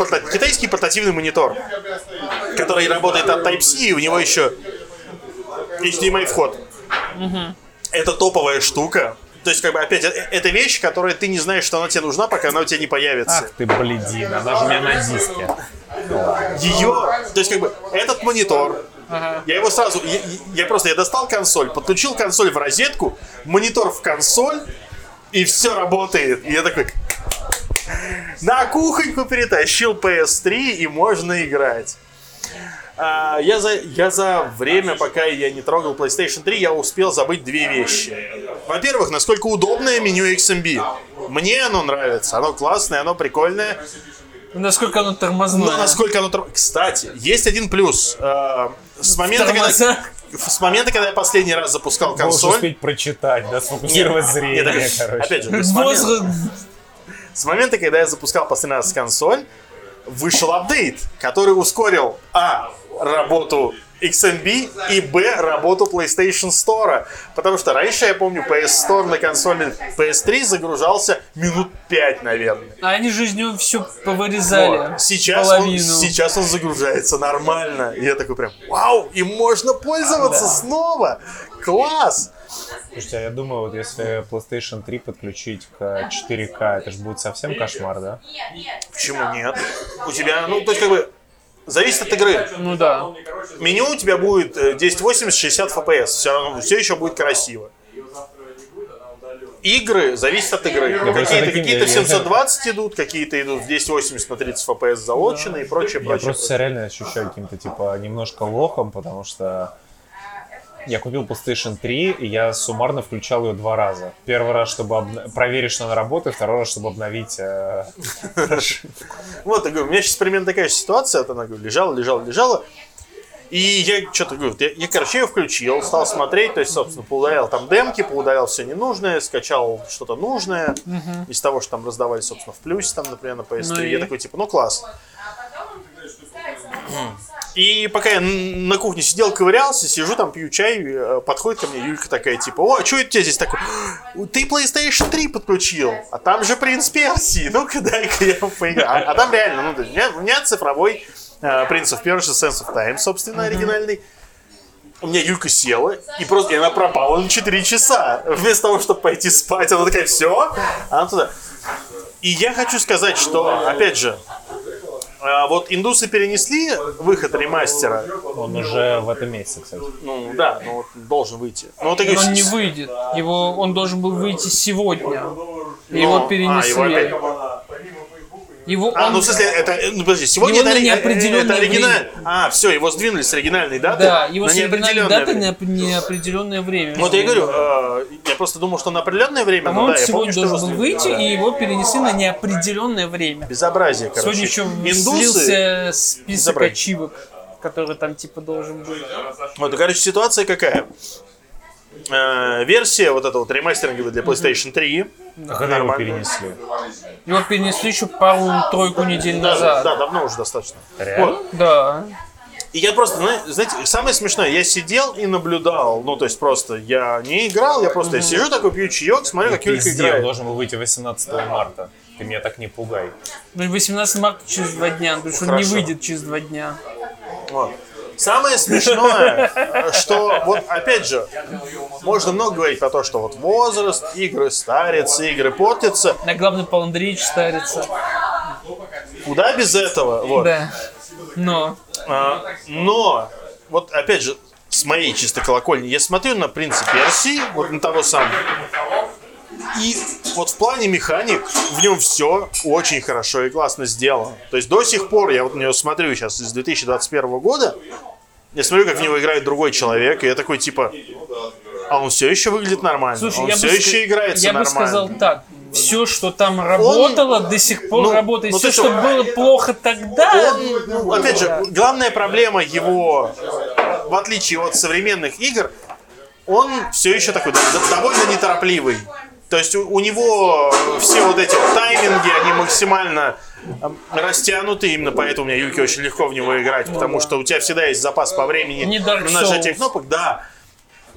порта- китайский портативный монитор, который работает от Type-C, и у него еще HDMI вход. Это топовая штука. То есть, как бы, опять, э- это вещь, которая ты не знаешь, что она тебе нужна, пока она у тебя не появится. Ах ты, блядина, она же у меня на диске. Ее, то есть, как бы, этот монитор, я его сразу, я, я просто, я достал консоль, подключил консоль в розетку, монитор в консоль, и все работает. И я такой, на кухоньку перетащил PS3, и можно играть. А, я, за, я за время, пока я не трогал PlayStation 3, я успел забыть две вещи. Во-первых, насколько удобное меню XMB. Мне оно нравится, оно классное, оно прикольное. Насколько оно тормозное. Но насколько оно... тор- Кстати, есть один плюс. Э, С момента, когда, с момента, когда я последний раз запускал Можешь консоль... успеть прочитать, да, сфокусировать зрение, Нет, опять- короче. Опять же, с момента. С момента, когда я запускал последний раз консоль, вышел апдейт, который ускорил А. Работу XMB и Б. Работу PlayStation Store. Потому что раньше, я помню, PS Store на консоли PS3 загружался минут 5, наверное. А они же из него все повырезали. Вот. Сейчас, он, сейчас он загружается нормально. И я такой прям, вау, им можно пользоваться снова. Класс. Слушайте, а я думаю, вот если PlayStation 3 подключить к 4К, это же будет совсем кошмар, да? Почему нет? У тебя, ну, то есть как бы, зависит от игры. Ну да. Меню у тебя будет э, 1080, 60 FPS. Все равно, все еще будет красиво. Игры зависят от игры. Какие-то таким- какие-то в я- я- 720 идут, какие-то идут в 1080 на 30 FPS заочно и прочее, Я прочее. просто себя реально ощущаю каким-то, типа, немножко лохом, потому что я купил PlayStation 3, и я суммарно включал ее два раза. Первый раз, чтобы обна- проверить, что она работает, второй раз, чтобы обновить э, Вот, я говорю, у меня сейчас примерно такая же ситуация, она говорю, лежала, лежала, лежала. И я что-то говорю, я, я, короче, ее включил, стал смотреть, то есть, собственно, поудалял там демки, поудалял все ненужное, скачал что-то нужное из того, что там раздавали, собственно, в плюсе, там, например, на PS3. Ну и? Я такой, типа, ну класс. И пока я на кухне сидел, ковырялся, сижу там, пью чай, э, подходит ко мне Юлька такая, типа, о, а что это у тебя здесь такое? Ты PlayStation 3 подключил, а там же Принц Персии, ну-ка дай-ка я поиграю. А, а там реально, ну, то есть у, меня, у меня цифровой э, Prince of Persia Sense of Time, собственно, оригинальный. У меня Юлька села, и просто и она пропала на 4 часа. Вместо того, чтобы пойти спать, она такая, все, она туда. И я хочу сказать, что, опять же, а, вот индусы перенесли выход ремастера. Он уже в этом месяце, кстати. Ну да, ну вот должен выйти. Ну вот я говорю, Он не выйдет. Его, он должен был выйти сегодня. ну, Его а, перенесли. его опять- Его А, он- ну в смысле, это, ну подожди, сегодня Его это, неопределенное это оригинально. время. А, все, его сдвинули с оригинальной даты Да, его на с оригинальной время. на неопределенное время. Вот я и говорю, э, я просто думал, что на определенное время, но да, я сегодня помню, что должен был выйти, Да. и его перенесли на неопределенное время. Безобразие, короче. Сегодня еще Индусы... слился список Безобразие. ачивок, который там типа должен быть. Вот, короче, ситуация какая? Э, версия вот эта вот ремастеринговая для PlayStation 3. А когда его перенесли? Его перенесли еще пару-тройку недель Да, назад. да, давно уже достаточно. Реально? Вот. Да. И я просто, зна- знаете, самое смешное, я сидел и наблюдал, ну, то есть просто я не играл, я просто я сижу такой, пью чаек, смотрю, как Юлька играет. должен был выйти 18 марта. Ты меня так не пугай. Ну, 18 марта через два дня, потому что он не выйдет через два дня. Вот. Самое смешное, что вот опять же, можно много говорить про то, что вот возраст, игры старятся, игры портятся. А главное, Павел Андреевич старится. Куда без этого? Вот. Да. Но. А, но, вот опять же, с моей чисто колокольни, я смотрю на принцип Персии, вот на того самого. И вот в плане механик в нем все очень хорошо и классно сделано. То есть до сих пор, я вот на него смотрю сейчас из 2021 года, я смотрю, как в него играет другой человек, и я такой типа, а он все еще выглядит нормально, Слушай, он я все бы, еще играется я бы нормально. сказал так. Все, что там работало, до сих пор ну, работает. ну, все, что что, было плохо тогда. Он, ну, опять же, главная проблема его, в отличие от современных игр, он все еще такой довольно неторопливый. То есть у, у него все вот эти тайминги, они максимально э, растянуты, именно поэтому мне Юльке очень легко в него играть, потому что у тебя всегда есть запас по времени Не на нажатие кнопок, да.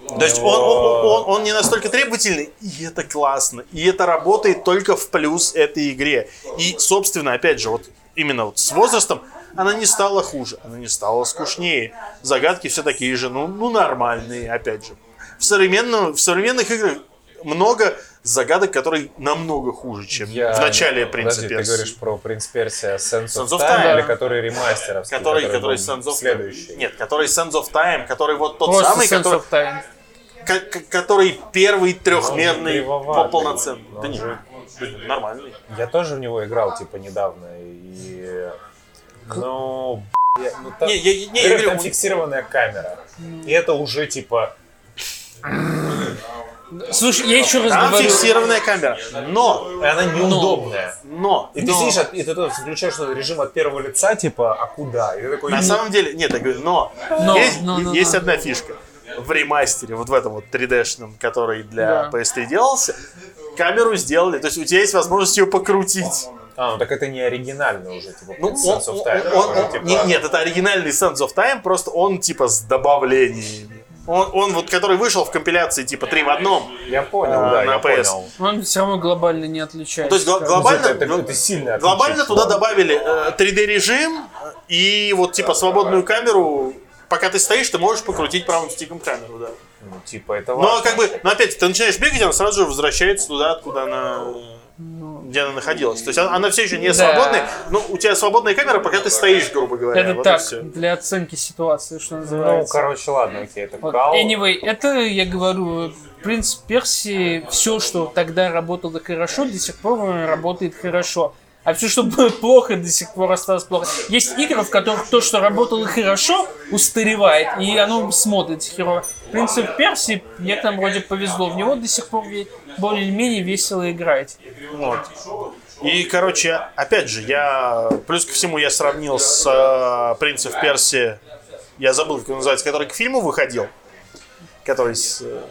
То есть он, он, он- он не настолько требовательный, и это классно. И это работает только в плюс этой игре. И, собственно, опять же, вот именно вот с возрастом она не стала хуже, она не стала скучнее. Загадки все такие же, ну, ну нормальные, опять же. В, современном, в современных играх много загадок, которые намного хуже, чем в начале Принца Подожди, ты Персии. говоришь про Принц Персия Sense Sense of of Time, Time. или который ремастеровский, Который, который был Sands of следующий? Нет, который Sands of Time, который вот тот Просто самый, Sense который, of Time. ко- который первый трехмерный, по- полноценный. Но Да нет, же- нормальный. Я тоже в него играл, типа, недавно, и... Ну, б***ь, ну, там, Не, я- я- не, я говорю, там фиксированная камера. И это уже, типа, Слушай, я еще раз Там говорю. фиксированная камера. Но, она неудобная. но, И ты но, сидишь, от- и ты включаешь режим от первого лица, типа, а куда? И ты такой, на «Ну, самом деле, нет, я говорю, но, Но, есть, но, но, есть но. одна фишка. В ремастере, вот в этом вот 3D-шном, который для Да. PS3 делался, камеру сделали, то есть у тебя есть возможность ее покрутить. А, ну так это не оригинальный уже, типа, Ну, Sense он- of он- Time. он- уже, он- типа, не- нет, это оригинальный Sands of Time, просто он типа с добавлениями. Он, он вот, который вышел в компиляции типа 3 в одном. Я понял, а, да, на я PS. понял. Он все равно глобально не отличается. То есть как- глобально, это- гл- это сильно глобально туда добавили э, 3D режим и вот типа свободную камеру. Пока ты стоишь, ты можешь покрутить правым стиком камеру, да. Ну, типа, это Но важно. как бы, но опять ты начинаешь бегать, она сразу же возвращается туда, откуда она где она находилась. То есть она, она все еще не Да. свободная, но у тебя свободная камера, пока ты стоишь, грубо говоря. Это вот так, для оценки ситуации, что Ну, называется. короче, ладно, окей, это Вот. кал. Anyway, это, я говорю, принц Персии, все, что тогда работало хорошо, до сих пор работает хорошо. А все, что было плохо, до сих пор осталось плохо. Есть игры, в которых то, что работало хорошо, устаревает, и оно смотрится херово. Принц Персии, мне там вроде повезло, в него до сих пор более-менее весело играть. Вот. И, короче, опять же, я плюс ко всему я сравнил с э, «Принцем Персии», я забыл, как он называется, который к фильму выходил, который с э,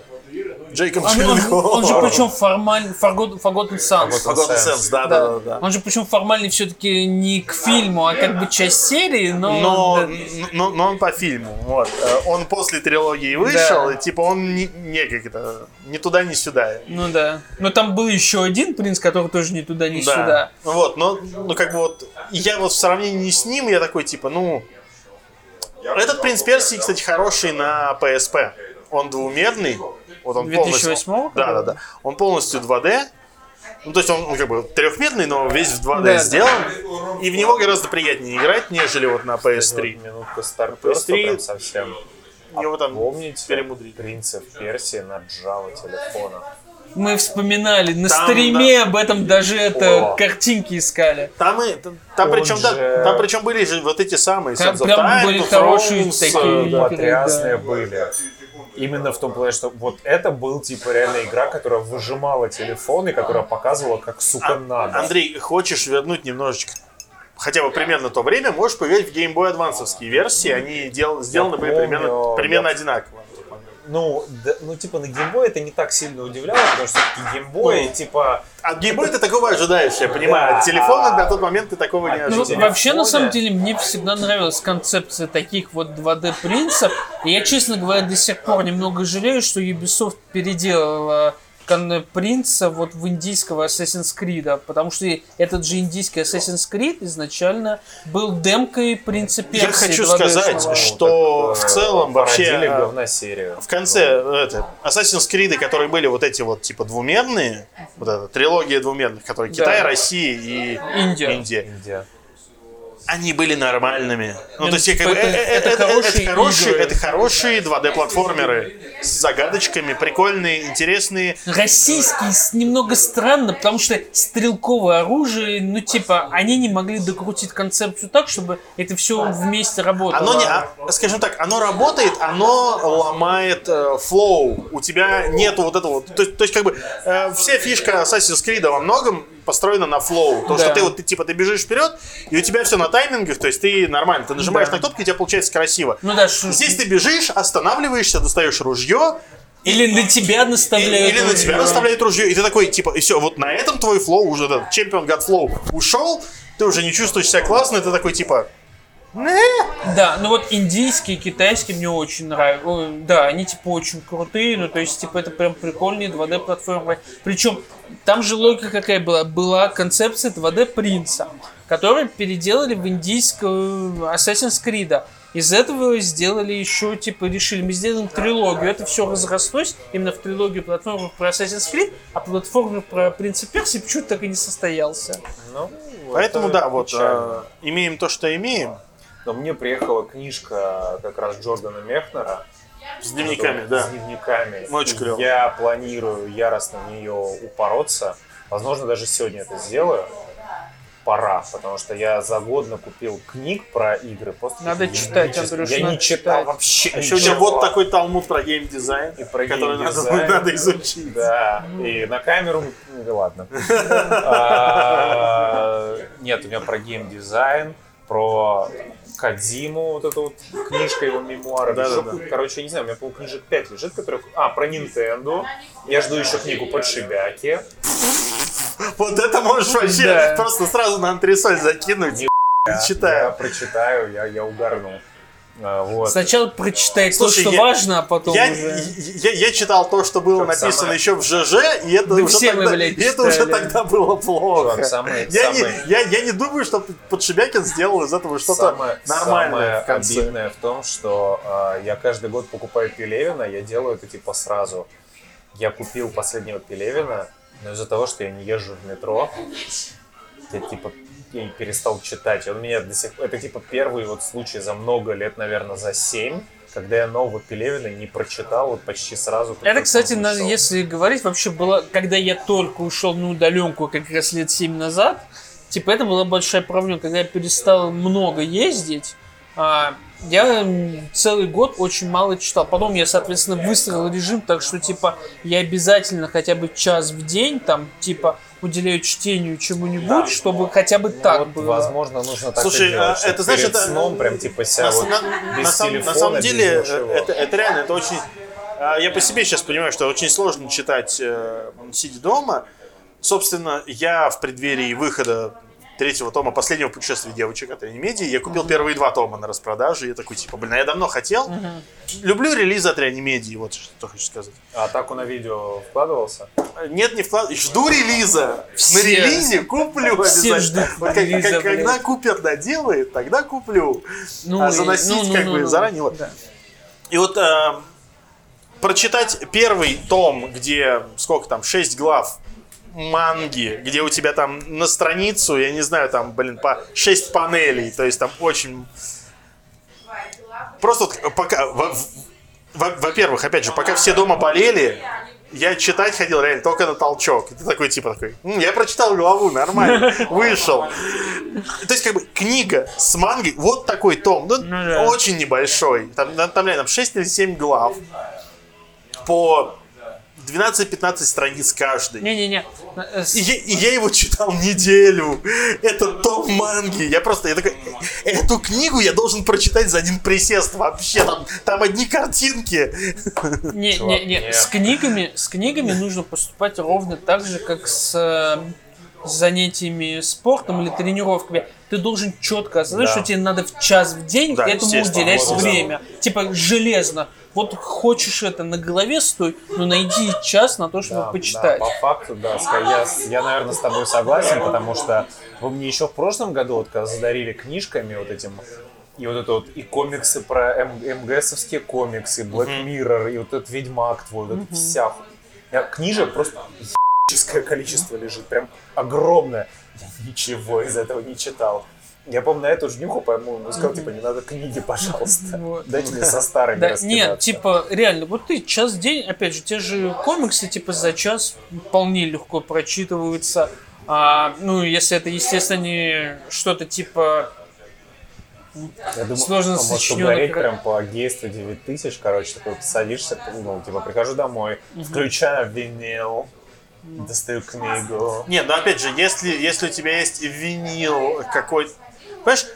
Джейком Он, он- Джилленхолом. он же причем формально, Forgotten, Forgotten Sands. Forgotten Sands, да, да, да, да. Он же причем формально все-таки не к фильму, а как бы часть серии, но... Но, но, но он по фильму, вот. Э, Он после трилогии вышел, Да. и типа он не, не как это, ни туда, ни сюда. Ну да. Но там был еще один принц, который тоже ни туда, ни Да. сюда. Вот, но, ну как бы вот, я вот в сравнении с ним, я такой типа, ну, этот принц Персии, кстати, хороший на PSP. Он двумерный. Вот он 2008 полностью, Да, да, да. Он полностью 2D. Ну, то есть он, ну, как бы трехмерный, но весь в 2D Да, да. сделан. И в него гораздо приятнее играть, нежели вот на Вот PS3. минутка старперства PS3. прям совсем. Его там Помните перемудрили. принца в Персии на Java телефона? Мы вспоминали, на Там, стриме об этом даже это О. картинки искали. Там, и, там, там причем, да, же- там причем были же вот эти самые Там прям Time, были хорошие такие. э, да. Потрясные да. были. Именно в том плане, что вот это был типа реально игра, которая выжимала телефон и которая показывала, как сука надо. Андрей, хочешь вернуть немножечко хотя бы примерно то время, можешь поиграть в Game Boy Advance версии, они дел, сделаны были примерно, примерно я- одинаково. Ну, да- ну, типа, на геймбой это не так сильно удивляло, потому что все-таки геймбой, типа, От геймбоя ты такого ожидаешь, я понимаю. От телефона на тот момент ты такого не Ну, Ну, ожидал. вообще, на самом деле, мне всегда нравилась концепция таких вот 2D принцев. И я, честно говоря, до сих пор немного жалею, что Ubisoft переделала принца вот в индийского Assassin's Creed, потому что этот же индийский Assassin's Creed изначально был демкой принца Персии. Я хочу 2D-шного. сказать, что так, в целом вообще серию. в конце э, это, Assassin's Creed, которые были вот эти вот типа двумерные, вот эта трилогия двумерных, которые Да. Китай, Россия и Индия. Индия, Индия. Они были нормальными. Ну, то есть, как бы, это- э, э, это это, это хорошие хорошие, игры. это хорошие 2D-платформеры с загадочками, прикольные, интересные. Российский с- немного странно, потому что стрелковое оружие, ну типа, они не могли докрутить концепцию так, чтобы это все вместе работало. Оно не, а, скажем так, оно работает, оно ломает э, flow. У тебя нету вот этого. То, есть- то есть, как бы, э, вся фишка Assassin's Creed во многом построена на flow. То, Да. что ты вот, ты, типа, ты бежишь вперед, и у тебя все на таймингах, то есть ты нормально, ты нажимаешь Да. на кнопки, у тебя получается красиво. Ну да, Здесь ты бежишь, останавливаешься, достаешь ружье, Или на тебя наставляют. или на тебя ружье. наставляет ружье, и ты такой, типа, и все, вот на этом твой flow уже, этот чемпион гад flow ушел, ты уже не чувствуешь себя классно, и ты такой, типа, Да, ну вот индийские, китайские мне очень нравятся. Да, они типа очень крутые, ну то есть типа это прям прикольные 2D платформы. Причем там же логика какая была? Была концепция 2D принца, который переделали в индийскую Assassin's Creed. Из этого сделали еще, типа, решили, мы сделаем трилогию. Это все разрослось именно в трилогию платформы про Assassin's Creed, а платформа про Принца Персии почему-то так и не состоялся. Ну, поэтому, это да, вот, э, имеем то, что имеем. Но мне приехала книжка как раз Джордана Мехнера. С дневниками, да. С дневниками. Очень И клёво. Я планирую яростно в нее упороться. Возможно, даже сегодня это сделаю. Пора, потому что я за год накупил книг про игры. Просто Надо читать. Андрюш, Я надо не читал читать. вообще А еще ничего. вот такой талмуд про геймдизайн, И про который надо, геймдизайн. надо изучить. Да, и на камеру, ну да ладно. А, Нет, у меня про геймдизайн, про Кадзиму, вот эта вот книжка его мемуаров. Да, да, да. Короче, я не знаю, у меня пол книжек 5 лежит, которых... А, про Nintendo. Я жду еще книгу под Шибяки. Вот это можешь вообще просто сразу на антресоль закинуть. Не Я Читаю. прочитаю, я, я угарну. А, Вот. Сначала прочитай Слушай, то, что я- важно, а потом Я, уже... я, я читал то, что было Чувак, написано самое- еще в ЖЖ, и это, Да уже, все мы, тогда, блядь, и это уже тогда было плохо. Чувак, самое- я, самое- не, я, я не думаю, что Подшибякин сделал из этого что-то Самое, нормальное самое в конце. обидное в том, что э, я каждый год покупаю Пелевина, я делаю это типа сразу. Я купил последнего Пелевина, но из-за того, что я не езжу в метро, я типа и перестал читать. Он меня до сих Это типа первый вот случай за много лет, наверное, за семь, когда я нового Пелевина не прочитал вот почти сразу. как Это, кстати, на- если говорить, вообще было, когда я только ушел на удаленку, как раз лет 7 назад, типа это была большая проблема, когда я перестал много ездить, а, я целый год очень мало читал. Потом я, соответственно, выстроил режим, так что, типа, я обязательно хотя бы час в день, там, типа, уделяю чтению чему-нибудь, чтобы хотя бы Ну, так вот, было. возможно, нужно так Слушай, и делать, а, это, знаешь, перед это- сном прям типа себя На, вот на- без на самом, телефона, на самом деле, э, это, это реально, это очень... а, Я по себе сейчас понимаю, что очень сложно читать, э, сидя дома. Собственно, я в преддверии выхода третьего тома последнего путешествия девочек от Реанимедии, я купил первые два тома на распродаже, и я такой, типа, блин, а я давно хотел. Люблю релизы от Реанимедии, вот что хочу сказать. А атаку на видео вкладывался? Нет, не вклад... Жду релиза. Все- на релизе куплю все обязательно. ждут Вот релиза, как- когда купят, доделает, тогда куплю. Ну, а заносить ну, ну, как ну, бы ну, заранее. вот. да. И вот э, прочитать первый том, где сколько там, 6 глав манги, где у тебя там на страницу, я не знаю, там, блин, по 6 панелей, то есть там очень... Просто вот пока... во- во- Во-первых, опять же, пока все дома болели, я читать ходил реально только на толчок. И ты такой, типа, такой, «М, я прочитал главу, нормально, вышел. То есть, как бы, книга с мангой, вот такой том, ну, Ну очень небольшой. Там, там, реально, там 6 или 7 глав по 12-15 страниц каждый. Не-не-не. И я, и я его читал неделю. Это том манги. Я просто, я такой, эту книгу я должен прочитать за один присест вообще. Там, там одни картинки. Не, Чувак, не, не. не. С книгами, с книгами нужно поступать ровно так же, как с э, занятиями спортом или тренировками. Ты должен четко осознать, Да. что тебе надо в час в день Да, этому уделять вот, да. время. Типа железно. Вот хочешь это на голове стой, но найди час на то, чтобы Да, почитать. да, по факту, да. Я, я, наверное, с тобой согласен, потому что вы мне еще в прошлом году, вот, когда задарили книжками вот этим, и вот это вот, и комиксы про М- МГСовские комиксы, Black Mirror, и вот этот Ведьмак твой, вот эта вся Книжек просто количество лежит, прям огромное. Я ничего из этого не читал. Я помню, на эту же днюху, по-моему, сказал, типа, не надо книги, пожалуйста. Вот. Дайте мне со старыми Да, нет, типа, реально, вот ты час в день, опять же, те же комиксы, типа, за час вполне легко прочитываются. А, ну, если это, естественно, не что-то типа... Я думаю, Сложно а может угореть кра- прям по агейству 9000, короче, такой садишься, ну, типа, прихожу домой, включаю винил, достаю книгу. Не, ну опять же, если, если у тебя есть винил какой-то... Понимаешь,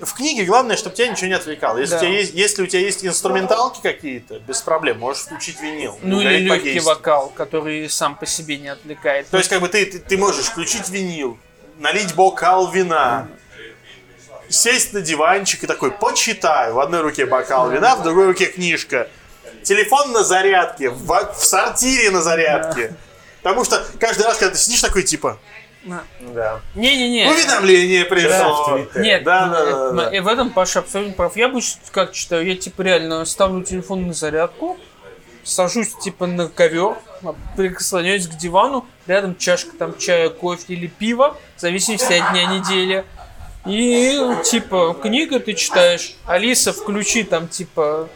в книге главное, чтобы тебя ничего не отвлекало. Если, Да. у, тебя есть, если у тебя есть инструменталки какие-то, без проблем, можешь включить винил. Ну, или легкий вокал, который сам по себе не отвлекает. То есть, как бы ты, ты, ты можешь включить винил, налить бокал вина, сесть на диванчик и такой, почитаю. В одной руке бокал вина, в другой руке книжка. Телефон на зарядке, в, в сортире на зарядке. Потому что каждый раз, когда ты сидишь такой, типа, Да. Не-не-не. уведомление Да, пришло. Твиттере. Нет, Да, да, да, да. и в этом Паша абсолютно прав. Я обычно как читаю, я типа реально ставлю телефон на зарядку, сажусь типа на ковер, прислоняюсь к дивану, рядом чашка там чая, кофе или пива, в зависимости от дня недели. И типа книга ты читаешь, Алиса, включи там типа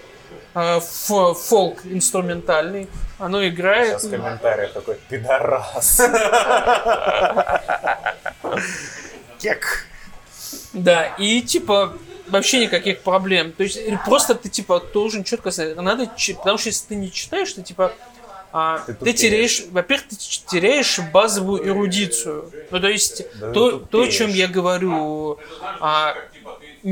э, фолк инструментальный, оно играет. Сейчас в комментариях такой, пидорас. Кек. Да, и типа вообще никаких проблем. То есть просто ты типа должен четко знать, надо, потому что если ты не читаешь, ты типа а, Ты ты, теряешь, во-первых, ты теряешь базовую эрудицию. Ну, то есть, Да то, то, о чем я говорю, а,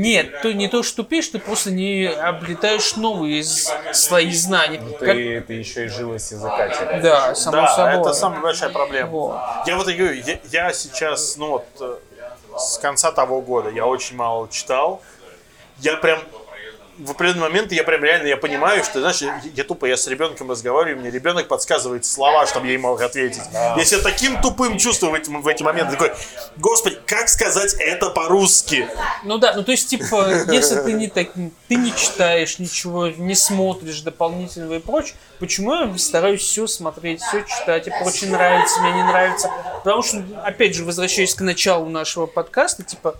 нет, то не то, что тупеешь, ты просто не облетаешь новые слои знаний. Как- Ты, ты еще и живость языка теряешь. Да, само да, собой. это самая большая проблема. Вот. Я вот и говорю, я, я сейчас, ну вот, э, с конца того года я очень мало читал. Я прям в определенный момент я прям реально я понимаю, что, знаешь, я, я тупо, я с ребенком разговариваю, мне ребенок подсказывает слова, чтобы я ему мог ответить. Я себя таким тупым чувствую в эти, в эти моменты. Такой, господи, как сказать это по-русски? Ну да, ну то есть, типа, если ты не так, ты не читаешь ничего, не смотришь дополнительного и прочее, почему я стараюсь все смотреть, все читать и прочее, нравится, мне не нравится. Потому что, опять же, возвращаясь к началу нашего подкаста, типа,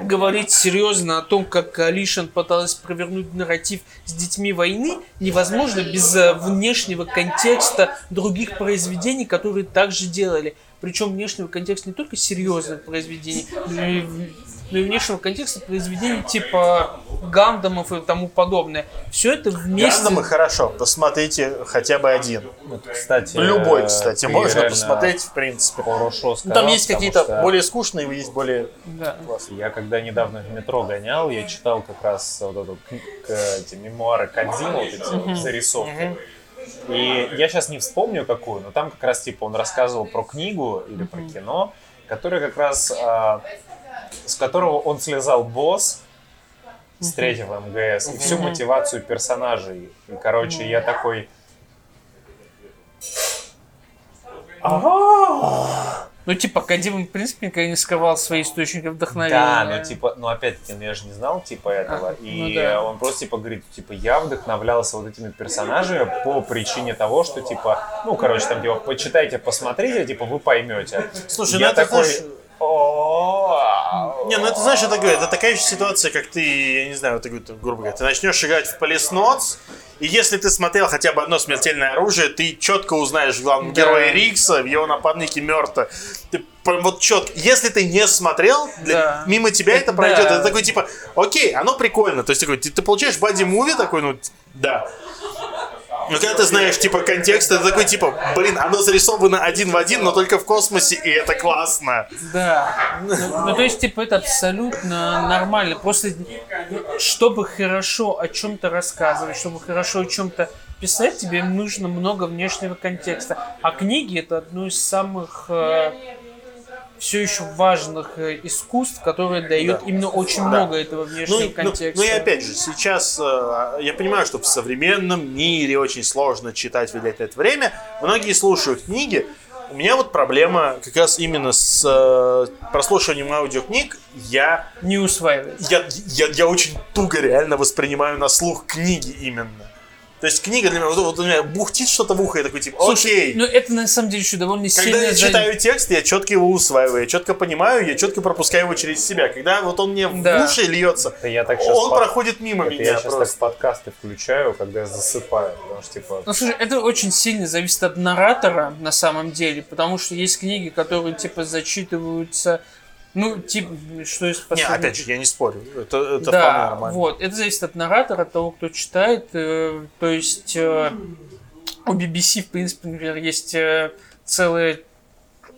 говорить серьезно о том, как Алишин пыталась провернуть нарратив с детьми войны, невозможно без э, внешнего контекста других произведений, которые также делали. Причем внешнего контекста не только серьезных произведений, но и, но и внешнего контекста произведений типа Гандамов и тому подобное. Все это вместе... Гандамы хорошо, посмотрите хотя бы один. Вот, кстати, Любой, э, кстати, можно посмотреть, в принципе. Хорошо Ну, сказал, Там есть какие-то что более скучные, есть более Да. Я когда недавно в метро гонял, я читал как раз вот эту, эти мемуары Кадзима, вот эти вот зарисовки. И я сейчас не вспомню какую, но там как раз типа он рассказывал про книгу или про кино, которая как раз а, с которого он слезал босс с третьего МГС и всю мотивацию персонажей. И, короче, я такой... Ага! Ну, типа, Кадим, в принципе, никогда не скрывал свои источники вдохновения. Да, ну типа, ну опять-таки, ну, я же не знал типа этого. А, и ну да. он просто типа говорит, типа, я вдохновлялся вот этими персонажами по причине того, что типа, ну, короче, там типа, почитайте, посмотрите, типа, вы поймете. Слушай, я ну это, такой. знаешь, «О, Не, ну это знаешь, это, это такая же ситуация, как ты, я не знаю, вот грубо говоря, ты начнешь играть в полисноц, и если ты смотрел хотя бы одно смертельное оружие, ты четко узнаешь главного Да. героя Рикса, в его нападнике Мёрта. Ты прям вот четко. Если ты не смотрел, для- Да. мимо тебя это Да. пройдет. Это такой типа, окей, оно прикольно. То есть такой, ты, ты получаешь бади-муви такой, ну, да. Ну, когда ты знаешь, типа, контекст, ты такой, типа, блин, оно зарисовано один в один, но только в космосе, и это классно. Да. Ну, ну, то есть, типа, это абсолютно нормально. Просто, чтобы хорошо о чем-то рассказывать, чтобы хорошо о чем-то писать, тебе нужно много внешнего контекста. А книги это одно из самых э, все еще важных э, искусств, которые дает Да. именно очень Да. много этого внешнего Ну, и- ну, контекста. ну и опять же, сейчас э, я понимаю, что в современном мире очень сложно читать, на это время. Многие слушают книги. У меня вот проблема как раз именно с э, прослушиванием аудиокниг. Я, Не усваивается. я, я, я очень туго реально воспринимаю на слух книги именно. То есть книга для меня, вот, вот у меня бухтит что-то в ухо, я такой типа, окей. ну это на самом деле еще довольно Когда сильно... я читаю текст, я четко его усваиваю, я четко понимаю, я четко пропускаю его через себя. Когда вот он мне Да. в уши льется, Это я так он под- проходит мимо Это меня я сейчас так просто. подкасты включаю, когда я засыпаю. Потому что, типа, Ну, слушай, это очень сильно зависит от наратора, на самом деле, потому что есть книги, которые, типа, зачитываются, ну, типа, что из Не, последних- опять же, я не спорю. Это, это вполне да, нормально. вот, это зависит от наратора, от того, кто читает, э, то есть э, у BBC, в принципе, например, есть э, целое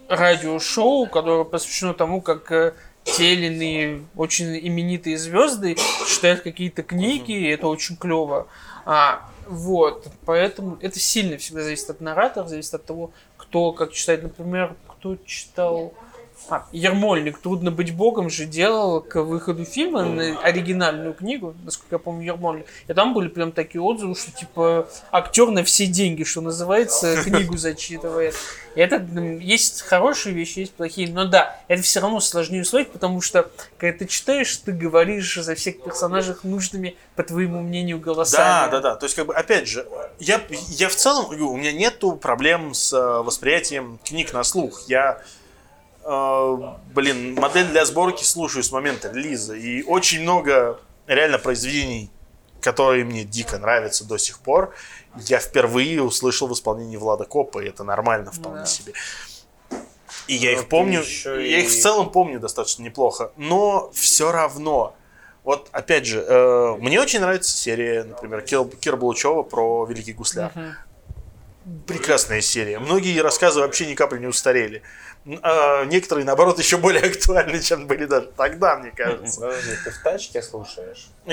радиошоу, которое посвящено тому, как те или иные очень именитые звезды читают какие-то книги, и это очень клево. А, вот, поэтому это сильно всегда зависит от наратора, зависит от того, кто как читает. Например, кто читал... А, Ермольник «Трудно быть богом» же делал к выходу фильма на оригинальную книгу, насколько я помню, Ермольник. И там были прям такие отзывы, что типа актер на все деньги, что называется, книгу зачитывает. И это есть хорошие вещи, есть плохие. Но да, это все равно сложнее усвоить, потому что когда ты читаешь, ты говоришь за всех персонажей нужными, по твоему мнению, голосами. Да, да, да. То есть, как бы, опять же, я, я в целом, у меня нету проблем с э, восприятием книг на слух. Я, блин, модель для сборки слушаю с момента релиза. И очень много реально произведений, которые мне дико нравятся до сих пор, я впервые услышал в исполнении Влада Копа, и это нормально вполне Да. себе. И я Ну, их помню, я их в целом помню достаточно неплохо, но все равно. Вот, опять же, э, мне очень нравится серия, например, Кир, Кира Булычева про Великий Гусляр. Мгм. Прекрасная серия. Многие рассказы вообще ни капли не устарели. А некоторые, наоборот, еще более актуальны, чем были даже тогда, мне кажется. подожди, ты в тачке слушаешь? И,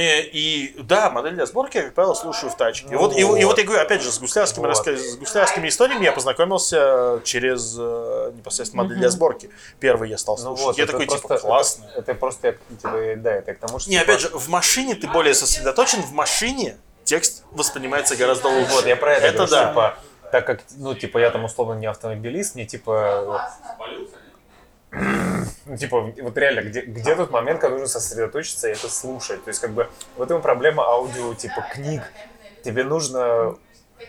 и да, модель для сборки я, как правило, слушаю в тачке. И Ну вот, и, вот- и вот. вот я говорю, опять же, с гуслярскими, Вот. раска- с гуслярскими историями я познакомился через э, непосредственно модель для сборки. Первый я стал Ну слушать. вот, я такой, типа, просто- классно. Это, это просто, я, типа, да, это к тому, что... Не, типа, опять же, в машине ты более сосредоточен, в машине текст воспринимается гораздо лучше. Вот, я про это, Это говорю, да. типа, так как, ну, типа, я там условно не автомобилист, мне, типа, ну, типа, вот реально, где, где тот момент, когда нужно сосредоточиться и это слушать? То есть, как бы, вот этом проблема аудио, типа, книг. Тебе нужно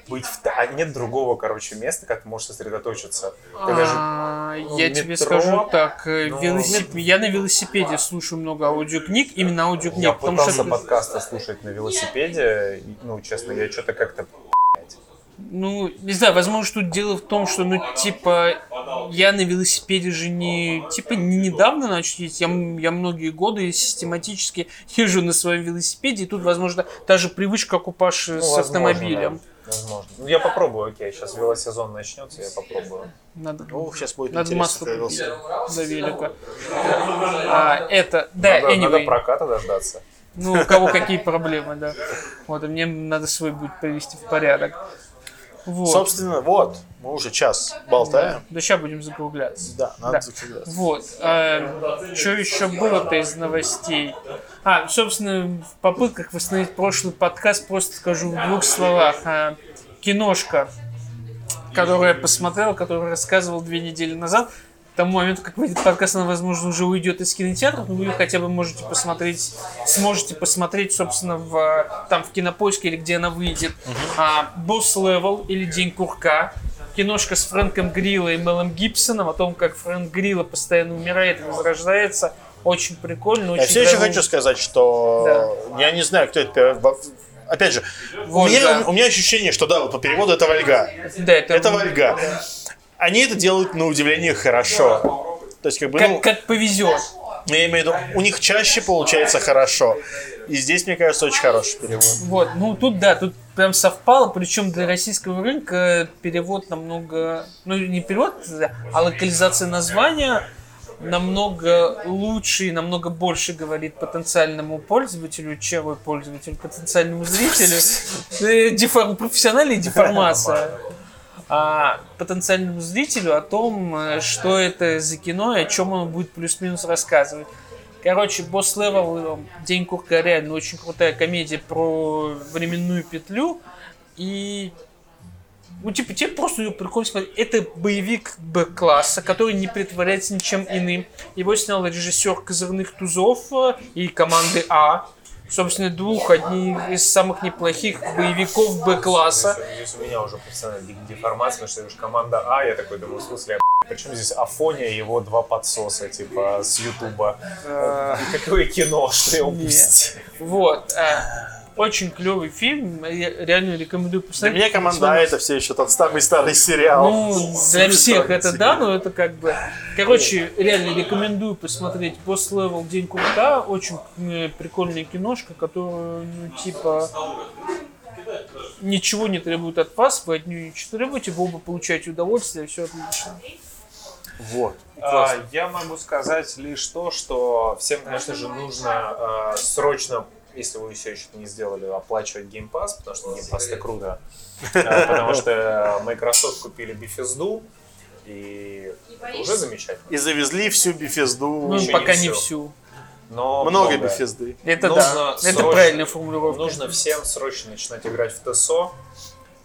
быть в... А нет другого, короче, места, как ты можешь сосредоточиться. Ты даже... А, ну, Я тебе метро, скажу так, э, ну, велосип- я на велосипеде слушаю много аудиокниг, именно аудиокниг, Я пытался что, подкасты слушать на велосипеде, ну, честно, я что-то как-то... ну, не знаю, возможно, тут дело в том, что, ну, типа, я на велосипеде же не, типа, не недавно начал ездить, я, я многие годы систематически езжу на своем велосипеде, и тут, возможно, та же привычка, как у Паши Ну, с возможно, автомобилем. да, Возможно. Ну, я попробую, окей, сейчас велосезон начнется, я попробую. Надо, Ну, сейчас будет надо масло купить за велика. А, это, да, надо, надо anyway. проката дождаться. Ну, у кого какие проблемы, да. Вот, и мне надо свой будет привести в порядок. Вот. Собственно, вот, мы уже час болтаем. Да сейчас будем закругляться. Да, надо Да. закругляться. Вот. что еще было-то из новостей? А, собственно, в попытках восстановить прошлый подкаст просто скажу в двух словах. А, киношка, которую я посмотрел, которую рассказывал две недели назад. Тому моменту, как выйдет подкаст, она, возможно, уже уйдет из кинотеатров, но вы ее хотя бы можете посмотреть, сможете посмотреть, собственно, в, там в кинопоиске или где она выйдет. А, Босс Левел или День Курка. Киношка с Фрэнком Грилла и Мелом Гибсоном о том, как Фрэнк Грилла постоянно умирает и возрождается. Очень прикольно, очень Я все еще хочу сказать, что я не знаю, кто это. Опять же, у, Вот, меня, да. у меня ощущение, что да, вот по переводу это Вальга. Да, это, Это Вальга. Они это делают на удивление хорошо. То есть, как бы, ну, как, как повезет. Но Я имею в виду, у них чаще получается хорошо. И здесь, мне кажется, очень хороший перевод. Вот, ну тут да, тут прям совпало, причем для российского рынка перевод намного, ну не перевод, а локализация названия намного лучше и намного больше говорит потенциальному пользователю, чем пользователю, потенциальному зрителю. Э, Деформ, профессиональная деформация. А потенциальному зрителю о том, э, что это за кино и о чем он будет плюс-минус рассказывать. Короче, Босс Левел, День Курка реально очень крутая комедия про временную петлю. И ну, типа, тебе просто ее прикольно смотреть. Это боевик Б-класса, который не притворяется ничем иным. Его снял режиссер «Козырных тузов» и команды А. Собственно, двух, одних из самых неплохих боевиков Б-класса. Здесь у меня уже профессиональная де- деформация, потому что это же команда А, я такой думаю, в смысле, причем здесь Афония и его два подсоса, типа, с Ютуба. Какое кино, что я упустил. Вот. Очень клевый фильм. Я реально рекомендую Для посмотреть. меня команда А это все еще тот самый старый сериал. Ну, для всех это да, но это как бы... Короче, реально рекомендую посмотреть Boss Level День Курка. Очень э, прикольная киношка, которую, ну, типа, ничего не требует от вас, вы от нее ничего не требуете, вы оба получаете удовольствие, все отлично. Вот. А, Я могу сказать лишь то, что всем, конечно же, нужно а, срочно, если вы все еще не сделали, оплачивать Game Pass, потому что Game Pass это круто. А, Потому что Microsoft купили Bethesda, и это уже замечательно. И завезли всю Бефезду. Ну, еще пока не всю. Но Много Бефезды. Это Нужно да, это правильная формулировка. Нужно всем срочно начинать играть в ТСО,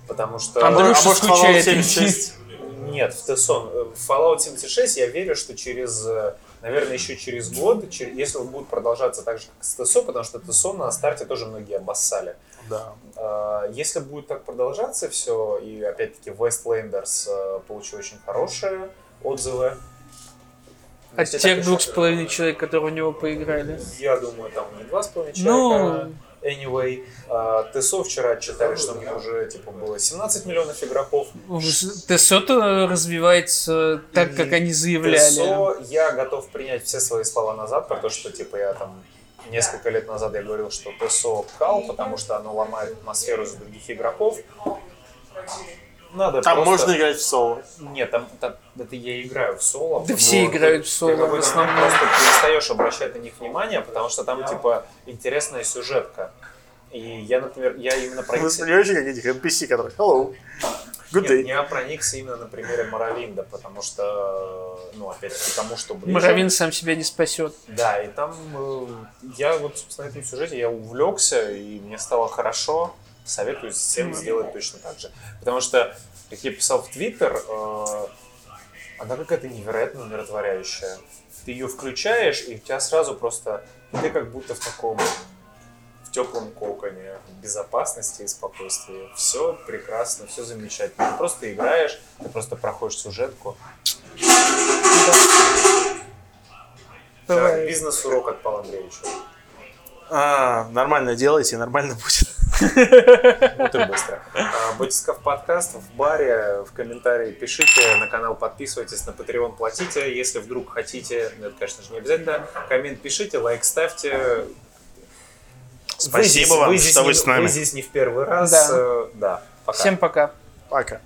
потому что... Андрюша А может, скучает. Fallout 76? Нет, в ТСО. В Fallout 76 я верю, что через, э, наверное, еще через год, если он будет продолжаться так же, как с ТСО, потому что ТСО на старте тоже многие обоссали. Да. Э, Если будет так продолжаться все, и опять-таки Westlanders э, получил очень хорошие отзывы. От тех двух с половиной человек, которые в него поиграли. Я думаю, там не два с половиной Ну, человека. Anyway, э, ТСО вчера читали, что у них уже типа было 17 миллионов игроков. ТСО-то развивается так, как они заявляли. ТСО, я готов принять все свои слова назад про то, что типа я там несколько лет назад я говорил, что ТСО кал, потому что оно ломает атмосферу из других игроков. Надо Там просто- можно играть в соло. Нет, там, там- это я играю в соло. Да все играют ты- в соло ты в основном. Просто перестаешь обращать на них внимание, потому что там типа интересная сюжетка. И я, например, я именно Вы проникся... понимаете, как этих NPC, которые Hello, good Нет, day. я проникся именно на примере Моровинда, потому что, ну, опять-таки, тому, что ближе. Моровин сам себя не спасет. Да, и там э, я вот, собственно, на этом сюжете я увлекся, и мне стало хорошо. Советую всем сделать точно так же. Потому что, как я писал в Твиттер, э, она какая-то невероятно умиротворяющая. Ты ее включаешь, и у тебя сразу просто... Ты как будто в таком в теплом коконе, в безопасности и спокойствии. Все прекрасно, все замечательно. Ты просто играешь, ты просто проходишь сюжетку. Да, бизнес-урок от Павла Андреевича. А, нормально делайте, нормально будет. Вот и быстро. А, Батисков подкаст в баре, в комментарии пишите, на канал подписывайтесь, на Patreon платите. Если вдруг хотите, ну, это, конечно же, не обязательно, коммент пишите, лайк ставьте. Спасибо здесь- вам, здесь что вы не- с нами. Вы здесь не в первый раз. Да. Э, Да, пока. Всем пока. Пока.